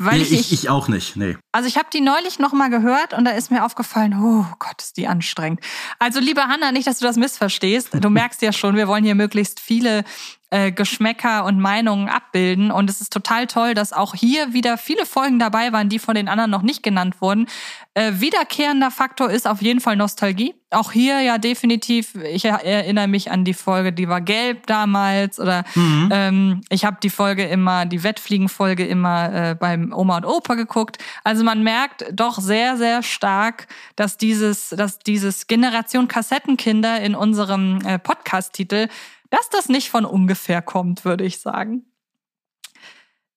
weil nee, ich, ich, ich auch nicht, nee. Also ich habe die neulich nochmal gehört und da ist mir aufgefallen, oh Gott, ist die anstrengend. Also liebe Hanna, nicht, dass du das missverstehst. Du merkst ja schon, wir wollen hier möglichst viele äh, Geschmäcker und Meinungen abbilden. Und es ist total toll, dass auch hier wieder viele Folgen dabei waren, die von den anderen noch nicht genannt wurden. Äh, wiederkehrender Faktor ist auf jeden Fall Nostalgie. Auch hier ja definitiv, ich erinnere mich an die Folge, die war gelb damals. Oder mhm. ähm, ich habe die Folge immer, die Wettfliegenfolge immer äh, beim Oma und Opa geguckt. Also man merkt doch sehr, sehr stark, dass dieses, dass dieses Generation Kassettenkinder in unserem äh, Podcast-Titel dass das nicht von ungefähr kommt, würde ich sagen.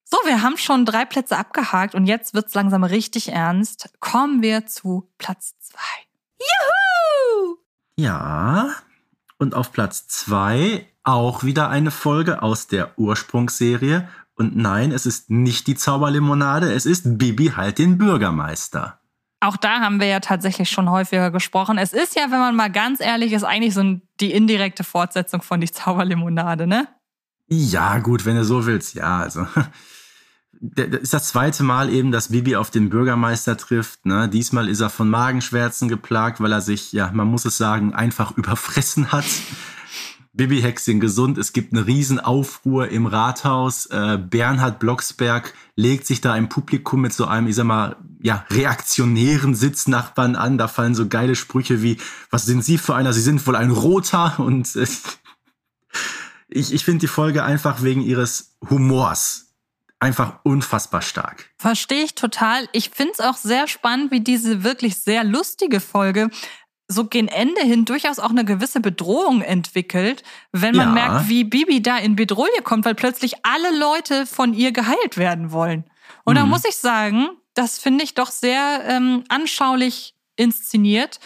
So, wir haben schon drei Plätze abgehakt und jetzt wird's langsam richtig ernst. Kommen wir zu Platz zwei. Juhu! Ja, und auf Platz zwei auch wieder eine Folge aus der Ursprungsserie. Und nein, es ist nicht die Zauberlimonade, es ist Bibi halt den Bürgermeister. Auch da haben wir ja tatsächlich schon häufiger gesprochen. Es ist ja, wenn man mal ganz ehrlich ist, eigentlich so die indirekte Fortsetzung von die Zauberlimonade, ne? Ja, gut, wenn du so willst, ja, also. Das ist das zweite Mal eben, dass Bibi auf den Bürgermeister trifft. Ne? Diesmal ist er von Magenschwärzen geplagt, weil er sich, ja, man muss es sagen, einfach überfressen hat. Bibi Hexing gesund. Es gibt eine Riesenaufruhr im Rathaus. Äh, Bernhard Blocksberg legt sich da im Publikum mit so einem, ich sag mal, ja, reaktionären Sitznachbarn an. Da fallen so geile Sprüche wie, was sind Sie für einer? Sie sind wohl ein Roter. Und äh, ich, ich finde die Folge einfach wegen ihres Humors einfach unfassbar stark. Verstehe ich total. Ich finde es auch sehr spannend, wie diese wirklich sehr lustige Folge so gen Ende hin durchaus auch eine gewisse Bedrohung entwickelt, wenn man ja. merkt, wie Bibi da in Bedrohung kommt, weil plötzlich alle Leute von ihr geheilt werden wollen. Und mhm. da muss ich sagen, das finde ich doch sehr ähm, anschaulich inszeniert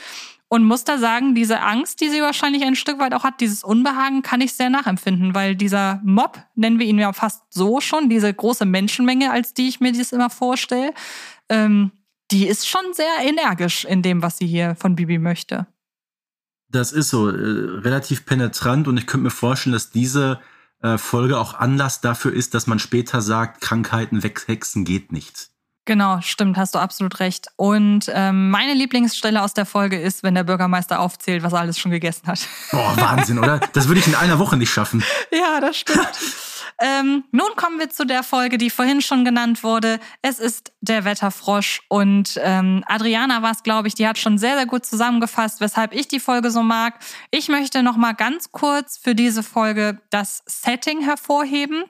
und muss da sagen, diese Angst, die sie wahrscheinlich ein Stück weit auch hat, dieses Unbehagen, kann ich sehr nachempfinden, weil dieser Mob, nennen wir ihn ja fast so schon, diese große Menschenmenge, als die ich mir das immer vorstelle, ähm, die ist schon sehr energisch in dem, was sie hier von Bibi möchte. Das ist so, äh, relativ penetrant und ich könnte mir vorstellen, dass diese äh, Folge auch Anlass dafür ist, dass man später sagt, Krankheiten weghexen geht nicht. Genau, stimmt, hast du absolut recht. Und ähm, meine Lieblingsstelle aus der Folge ist, wenn der Bürgermeister aufzählt, was er alles schon gegessen hat. Boah, Wahnsinn, oder? Das würde ich in einer Woche nicht schaffen. ja, das stimmt. Ähm, nun kommen wir zu der Folge, die vorhin schon genannt wurde. Es ist der Wetterfrosch und ähm, Adriana war es, glaube ich, die hat schon sehr, sehr gut zusammengefasst, weshalb ich die Folge so mag. Ich möchte noch mal ganz kurz für diese Folge das Setting hervorheben.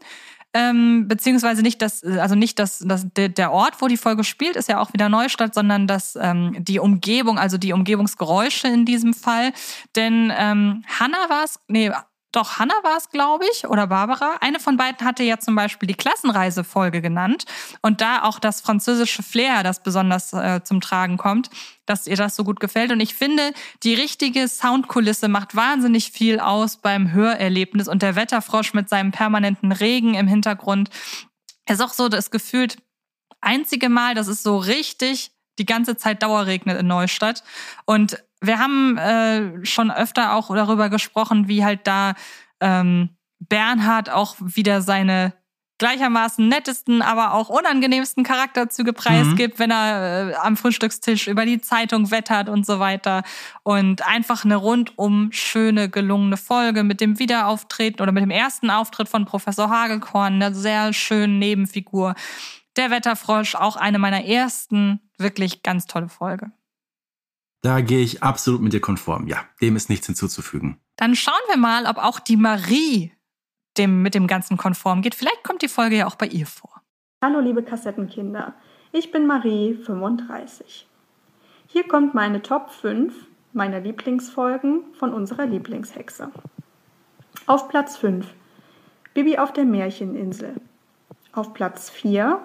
Ähm, beziehungsweise nicht das, also nicht das, das, der Ort, wo die Folge spielt, ist ja auch wieder Neustadt, sondern das, ähm, die Umgebung, also die Umgebungsgeräusche in diesem Fall. Denn ähm, Hannah war es, nee, doch Hannah war es, glaube ich, oder Barbara. Eine von beiden hatte ja zum Beispiel die Klassenreise-Folge genannt und da auch das französische Flair, das besonders äh, zum Tragen kommt, dass ihr das so gut gefällt. Und ich finde, die richtige Soundkulisse macht wahnsinnig viel aus beim Hörerlebnis und der Wetterfrosch mit seinem permanenten Regen im Hintergrund ist auch so das gefühlt einzige Mal, dass es so richtig die ganze Zeit Dauerregnet in Neustadt. Und wir haben äh, schon öfter auch darüber gesprochen, wie halt da ähm, Bernhard auch wieder seine gleichermaßen nettesten, aber auch unangenehmsten Charakterzüge preisgibt, mhm. wenn er äh, am Frühstückstisch über die Zeitung wettert und so weiter. Und einfach eine rundum schöne, gelungene Folge mit dem Wiederauftreten oder mit dem ersten Auftritt von Professor Hagelkorn, einer sehr schönen Nebenfigur. Der Wetterfrosch, auch eine meiner ersten, wirklich ganz tolle Folge. Da gehe ich absolut mit dir konform. Ja, dem ist nichts hinzuzufügen. Dann schauen wir mal, ob auch die Marie dem, mit dem Ganzen konform geht. Vielleicht kommt die Folge ja auch bei ihr vor. Hallo, liebe Kassettenkinder. Ich bin Marie, 35. Hier kommt meine Top 5 meiner Lieblingsfolgen von unserer Lieblingshexe. Auf Platz 5 Bibi auf der Märcheninsel. Auf Platz 4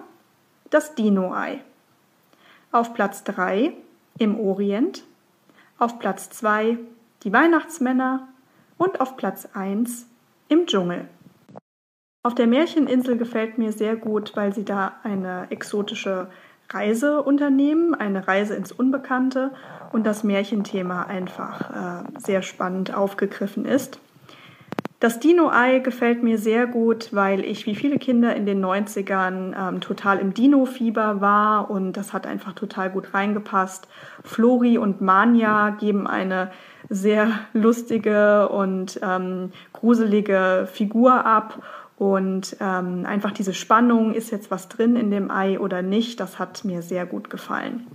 Das Dino-Ei. Auf Platz 3 Im Orient. Auf Platz 2 Die Weihnachtsmänner und auf Platz 1 Im Dschungel. Auf der Märcheninsel gefällt mir sehr gut, weil sie da eine exotische Reise unternehmen, eine Reise ins Unbekannte und das Märchenthema einfach äh, sehr spannend aufgegriffen ist. Das Dino-Ei gefällt mir sehr gut, weil ich wie viele Kinder in den 90ern ähm, total im Dino-Fieber war und das hat einfach total gut reingepasst. Flori und Mania geben eine sehr lustige und ähm, gruselige Figur ab und ähm, einfach diese Spannung, ist jetzt was drin in dem Ei oder nicht, das hat mir sehr gut gefallen.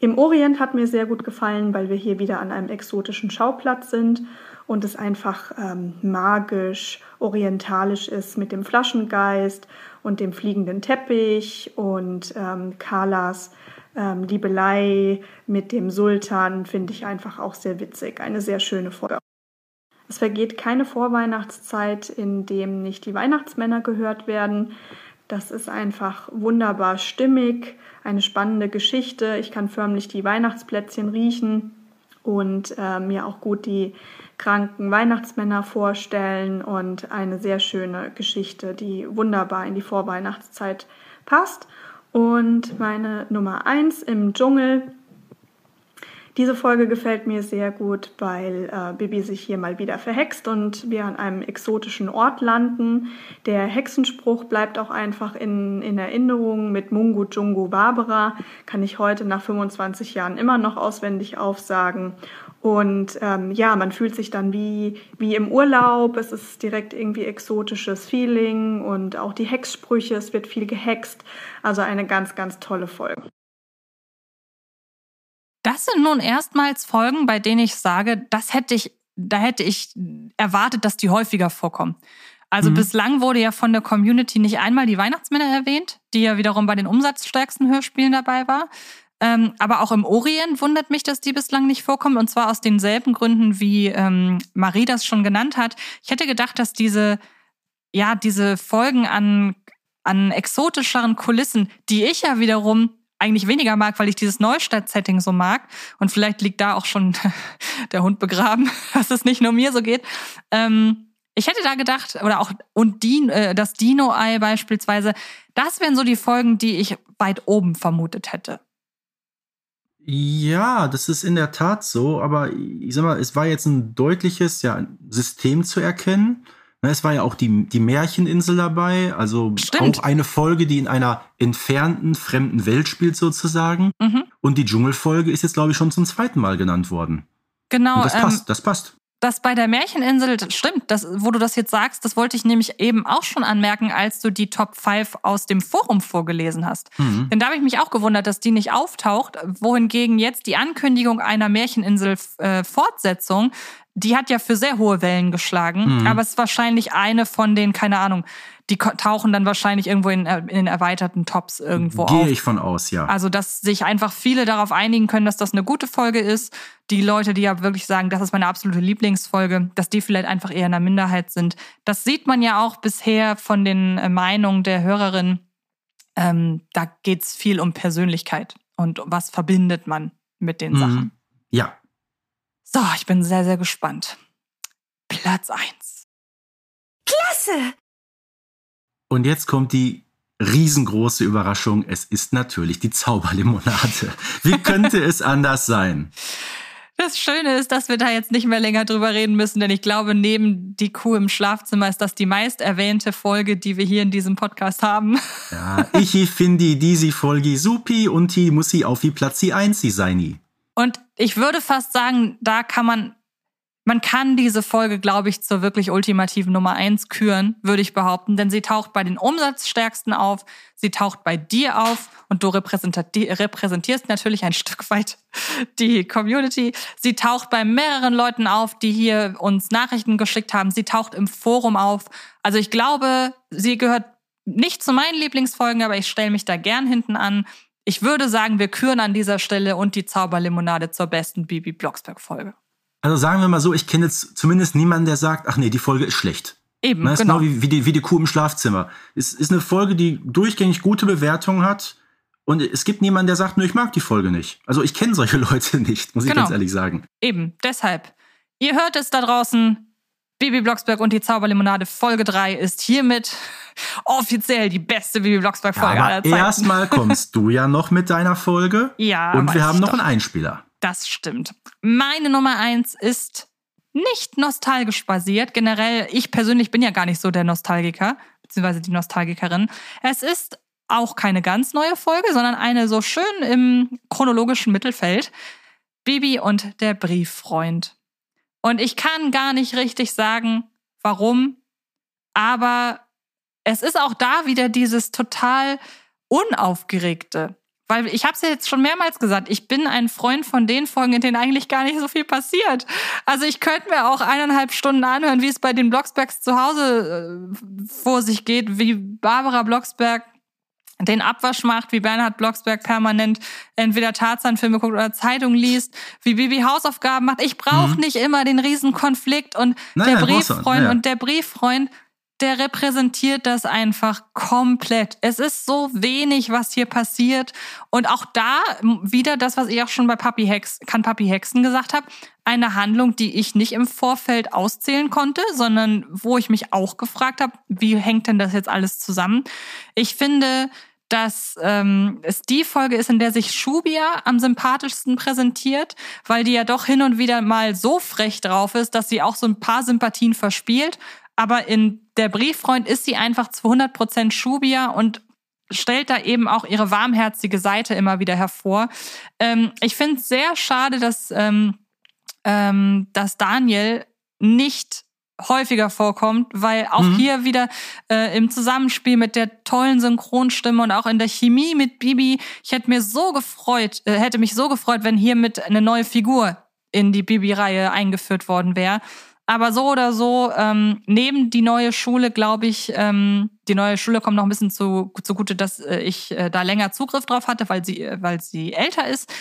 Im Orient hat mir sehr gut gefallen, weil wir hier wieder an einem exotischen Schauplatz sind und es einfach ähm, magisch, orientalisch ist mit dem Flaschengeist und dem fliegenden Teppich und ähm, Carlas ähm, Liebelei mit dem Sultan finde ich einfach auch sehr witzig. Eine sehr schöne Folge. Es vergeht keine Vorweihnachtszeit, in dem nicht die Weihnachtsmänner gehört werden. Das ist einfach wunderbar stimmig, eine spannende Geschichte. Ich kann förmlich die Weihnachtsplätzchen riechen und äh, mir auch gut die kranken Weihnachtsmänner vorstellen und eine sehr schöne Geschichte, die wunderbar in die Vorweihnachtszeit passt. Und meine Nummer eins im Dschungel diese Folge gefällt mir sehr gut, weil äh, Bibi sich hier mal wieder verhext und wir an einem exotischen Ort landen. Der Hexenspruch bleibt auch einfach in, in Erinnerung mit Mungu Jungu Barbara. Kann ich heute nach 25 Jahren immer noch auswendig aufsagen. Und ähm, ja, man fühlt sich dann wie, wie im Urlaub. Es ist direkt irgendwie exotisches Feeling und auch die Hexsprüche, es wird viel gehext. Also eine ganz, ganz tolle Folge. Das sind nun erstmals Folgen, bei denen ich sage, das hätte ich, da hätte ich erwartet, dass die häufiger vorkommen. Also mhm. bislang wurde ja von der Community nicht einmal die Weihnachtsmänner erwähnt, die ja wiederum bei den umsatzstärksten Hörspielen dabei war. Ähm, aber auch im Orient wundert mich, dass die bislang nicht vorkommen. Und zwar aus denselben Gründen, wie ähm, Marie das schon genannt hat. Ich hätte gedacht, dass diese, ja, diese Folgen an, an exotischeren Kulissen, die ich ja wiederum eigentlich weniger mag, weil ich dieses Neustadt-Setting so mag. Und vielleicht liegt da auch schon der Hund begraben, dass es nicht nur mir so geht. Ähm, ich hätte da gedacht, oder auch und die, äh, das Dino-Ei beispielsweise, das wären so die Folgen, die ich weit oben vermutet hätte. Ja, das ist in der Tat so, aber ich sag mal, es war jetzt ein deutliches ja, System zu erkennen. Ne, es war ja auch die, die Märcheninsel dabei, also Stimmt. auch eine Folge, die in einer entfernten, fremden Welt spielt sozusagen. Mhm. Und die Dschungelfolge ist jetzt, glaube ich, schon zum zweiten Mal genannt worden. Genau. Und das ähm, passt, das passt. Das bei der Märcheninsel, das stimmt, das, wo du das jetzt sagst, das wollte ich nämlich eben auch schon anmerken, als du die Top 5 aus dem Forum vorgelesen hast. Mhm. Denn da habe ich mich auch gewundert, dass die nicht auftaucht, wohingegen jetzt die Ankündigung einer Märcheninsel-Fortsetzung die hat ja für sehr hohe Wellen geschlagen, Mhm. aber es ist wahrscheinlich eine von den, keine Ahnung, die tauchen dann wahrscheinlich irgendwo in, äh, in den erweiterten Tops irgendwo auf. Gehe ich von aus, ja. Also, dass sich einfach viele darauf einigen können, dass das eine gute Folge ist. Die Leute, die ja wirklich sagen, das ist meine absolute Lieblingsfolge, dass die vielleicht einfach eher in der Minderheit sind. Das sieht man ja auch bisher von den äh, Meinungen der Hörerin. Ähm, da geht's viel um Persönlichkeit und was verbindet man mit den Mhm. Sachen. Ja. So, ich bin sehr, sehr gespannt. Platz eins. Klasse! Und jetzt kommt die riesengroße Überraschung. Es ist natürlich die Zauberlimonade. Wie könnte es anders sein? Das Schöne ist, dass wir da jetzt nicht mehr länger drüber reden müssen, denn ich glaube, neben die Kuh im Schlafzimmer ist das die meist erwähnte Folge, die wir hier in diesem Podcast haben. Ja, ich finde diese Folge supi und die muss sie auf wie Platz die eins sie sein. Und ich würde fast sagen, da kann man, man kann diese Folge, glaube ich, zur wirklich ultimativen Nummer eins küren, würde ich behaupten, denn sie taucht bei den Umsatzstärksten auf, sie taucht bei dir auf und du repräsentierst natürlich ein Stück weit die Community. Sie taucht bei mehreren Leuten auf, die hier uns Nachrichten geschickt haben. Sie taucht im Forum auf. Also ich glaube, sie gehört nicht zu meinen Lieblingsfolgen, aber ich stelle mich da gern hinten an. Ich würde sagen, wir küren an dieser Stelle und die Zauberlimonade zur besten Bibi Blocksberg-Folge. Also sagen wir mal so, ich kenne jetzt zumindest niemanden, der sagt, ach nee, die Folge ist schlecht. Eben, Na, ist genau. genau wie, wie, die, wie die Kuh im Schlafzimmer. Es ist eine Folge, die durchgängig gute Bewertungen hat. Und es gibt niemanden, der sagt, nö, ich mag die Folge nicht. Also ich kenne solche Leute nicht, muss ich Genau. ganz ehrlich sagen. Eben, deshalb. Ihr hört es da draußen. Bibi Blocksberg und die Zauberlimonade Folge 3 ist hiermit offiziell die beste Bibi Blocksberg-Folge aller Aber Zeiten. erstmal kommst du ja noch mit deiner Folge. Ja, Und wir haben noch doch. einen Einspieler. Das stimmt. Meine Nummer eins ist nicht nostalgisch basiert. Generell, ich persönlich bin ja gar nicht so der Nostalgiker, beziehungsweise die Nostalgikerin. Es ist auch keine ganz neue Folge, sondern eine so schön im chronologischen Mittelfeld. Bibi und der Brieffreund. Und ich kann gar nicht richtig sagen, warum, aber es ist auch da wieder dieses total unaufgeregte. Weil ich habe es ja jetzt schon mehrmals gesagt, ich bin ein Freund von den Folgen, in denen eigentlich gar nicht so viel passiert. Also ich könnte mir auch eineinhalb Stunden anhören, wie es bei den Blocksbergs zu Hause äh, vor sich geht, wie Barbara Blocksberg den Abwasch macht, wie Bernhard Blocksberg permanent entweder Tarzan-Filme guckt oder Zeitung liest, wie Bibi Hausaufgaben macht. Ich brauche nicht immer den Riesenkonflikt und Nein, der nein, Brieffreund ja. und der Brieffreund, der repräsentiert das einfach komplett. Es ist so wenig, was hier passiert. Und auch da wieder das, was ich auch schon bei Papi Hex, kann Papi Hexen gesagt habe, eine Handlung, die ich nicht im Vorfeld auszählen konnte, sondern wo ich mich auch gefragt habe, wie hängt denn das jetzt alles zusammen? Ich finde, dass ähm, es die Folge ist, in der sich Shubia am sympathischsten präsentiert, weil die ja doch hin und wieder mal so frech drauf ist, dass sie auch so ein paar Sympathien verspielt. Aber in der Brieffreund ist sie einfach zu 100% Shubia und stellt da eben auch ihre warmherzige Seite immer wieder hervor. Ähm, ich finde es sehr schade, dass, ähm, ähm, dass Daniel nicht häufiger vorkommt, weil auch Mhm. hier wieder äh, im Zusammenspiel mit der tollen Synchronstimme und auch in der Chemie mit Bibi, ich hätte mir so gefreut, äh, hätte mich so gefreut, wenn hiermit eine neue Figur in die Bibi-Reihe eingeführt worden wäre. Aber so oder so, ähm, neben die neue Schule, glaube ich, ähm, die neue Schule kommt noch ein bisschen zu, zugute, dass äh, ich äh, da länger Zugriff drauf hatte, weil sie, äh, weil sie älter ist.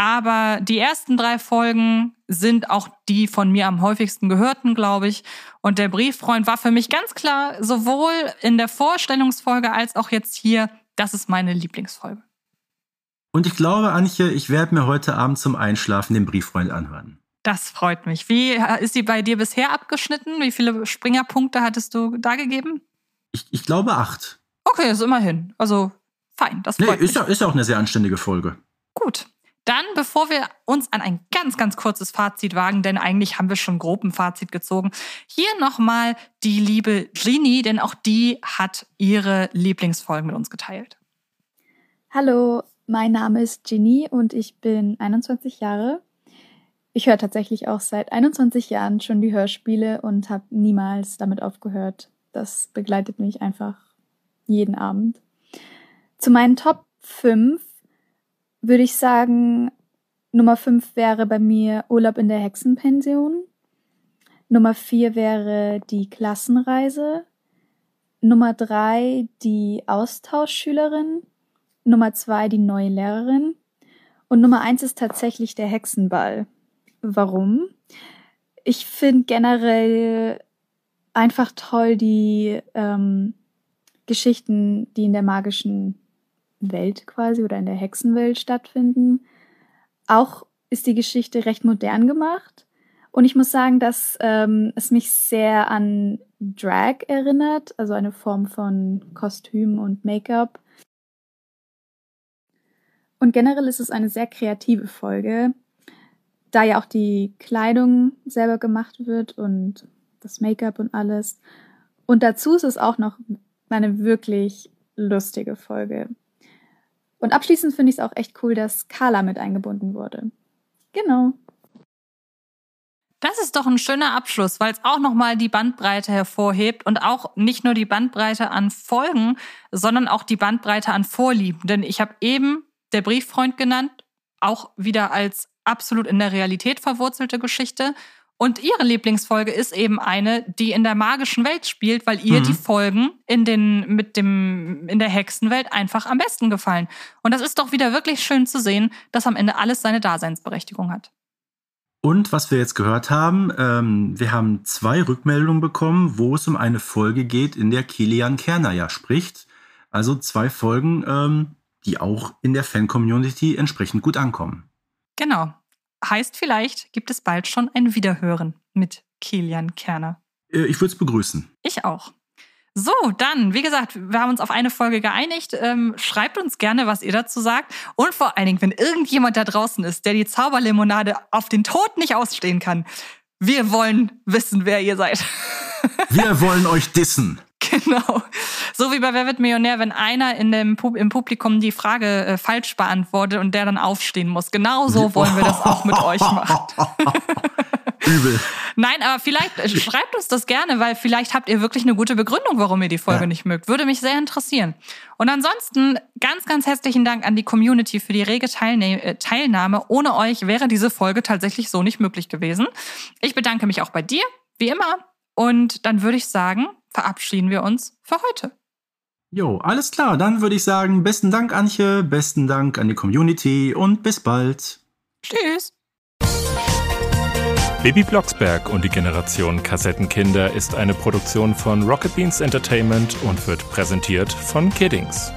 Aber die ersten drei Folgen sind auch die von mir am häufigsten gehörten, glaube ich. Und der Brieffreund war für mich ganz klar, sowohl in der Vorstellungsfolge als auch jetzt hier, das ist meine Lieblingsfolge. Und ich glaube, Antje, ich werde mir heute Abend zum Einschlafen den Brieffreund anhören. Das freut mich. Wie ist sie bei dir bisher abgeschnitten? Wie viele Springerpunkte hattest du da gegeben? Ich, ich glaube acht. Okay, ist immerhin. Also fein, das Nee, freut ist mich. ja, ist ja auch eine sehr anständige Folge. Gut. Dann, bevor wir uns an ein ganz, ganz kurzes Fazit wagen, denn eigentlich haben wir schon grob ein Fazit gezogen, hier nochmal die liebe Ginny, denn auch die hat ihre Lieblingsfolgen mit uns geteilt. Hallo, mein Name ist Ginny und ich bin 21 Jahre. Ich höre tatsächlich auch seit 21 Jahren schon die Hörspiele und habe niemals damit aufgehört. Das begleitet mich einfach jeden Abend. Zu meinen Top 5 würde ich sagen, Nummer 5 wäre bei mir Urlaub in der Hexenpension. Nummer vier wäre die Klassenreise. Nummer drei die Austauschschülerin. Nummer zwei die neue Lehrerin. Und Nummer eins ist tatsächlich der Hexenball. Warum? Ich finde generell einfach toll die ähm, Geschichten, die in der magischen Welt quasi oder in der Hexenwelt stattfinden. Auch ist die Geschichte recht modern gemacht. Und ich muss sagen, dass ähm, es mich sehr an Drag erinnert, also eine Form von Kostüm und Make-up. Und generell ist es eine sehr kreative Folge, da ja auch die Kleidung selber gemacht wird und das Make-up und alles. Und dazu ist es auch noch eine wirklich lustige Folge. Und abschließend finde ich es auch echt cool, dass Carla mit eingebunden wurde. Genau. Das ist doch ein schöner Abschluss, weil es auch nochmal die Bandbreite hervorhebt und auch nicht nur die Bandbreite an Folgen, sondern auch die Bandbreite an Vorlieben. Denn ich habe eben der Brieffreund genannt, auch wieder als absolut in der Realität verwurzelte Geschichte. Und ihre Lieblingsfolge ist eben eine, die in der magischen Welt spielt, weil ihr mhm. die Folgen in den, mit dem, in der Hexenwelt einfach am besten gefallen. Und das ist doch wieder wirklich schön zu sehen, dass am Ende alles seine Daseinsberechtigung hat. Und was wir jetzt gehört haben, ähm, wir haben zwei Rückmeldungen bekommen, wo es um eine Folge geht, in der Kilian Kerner ja spricht. Also zwei Folgen, ähm, die auch in der Fan-Community entsprechend gut ankommen. Genau. Heißt vielleicht, gibt es bald schon ein Wiederhören mit Kilian Kerner. Äh, ich würde es begrüßen. Ich auch. So, dann, wie gesagt, wir haben uns auf eine Folge geeinigt. Ähm, schreibt uns gerne, was ihr dazu sagt. Und vor allen Dingen, wenn irgendjemand da draußen ist, der die Zauberlimonade auf den Tod nicht ausstehen kann, wir wollen wissen, wer ihr seid. Wir wollen euch dissen. Genau. So wie bei Wer wird Millionär, wenn einer in dem Pub im Publikum die Frage äh, falsch beantwortet und der dann aufstehen muss. Genau so wollen wir das auch mit euch machen. Übel. Nein, aber vielleicht äh, schreibt uns das gerne, weil vielleicht habt ihr wirklich eine gute Begründung, warum ihr die Folge ja. nicht mögt. Würde mich sehr interessieren. Und ansonsten ganz, ganz herzlichen Dank an die Community für die rege äh, Teilnahme. Ohne euch wäre diese Folge tatsächlich so nicht möglich gewesen. Ich bedanke mich auch bei dir, wie immer. Und dann würde ich sagen, verabschieden wir uns für heute. Jo, alles klar. Dann würde ich sagen, besten Dank, Antje, besten Dank an die Community und bis bald. Tschüss. Baby Blocksberg und die Generation Kassettenkinder ist eine Produktion von Rocket Beans Entertainment und wird präsentiert von Kiddings.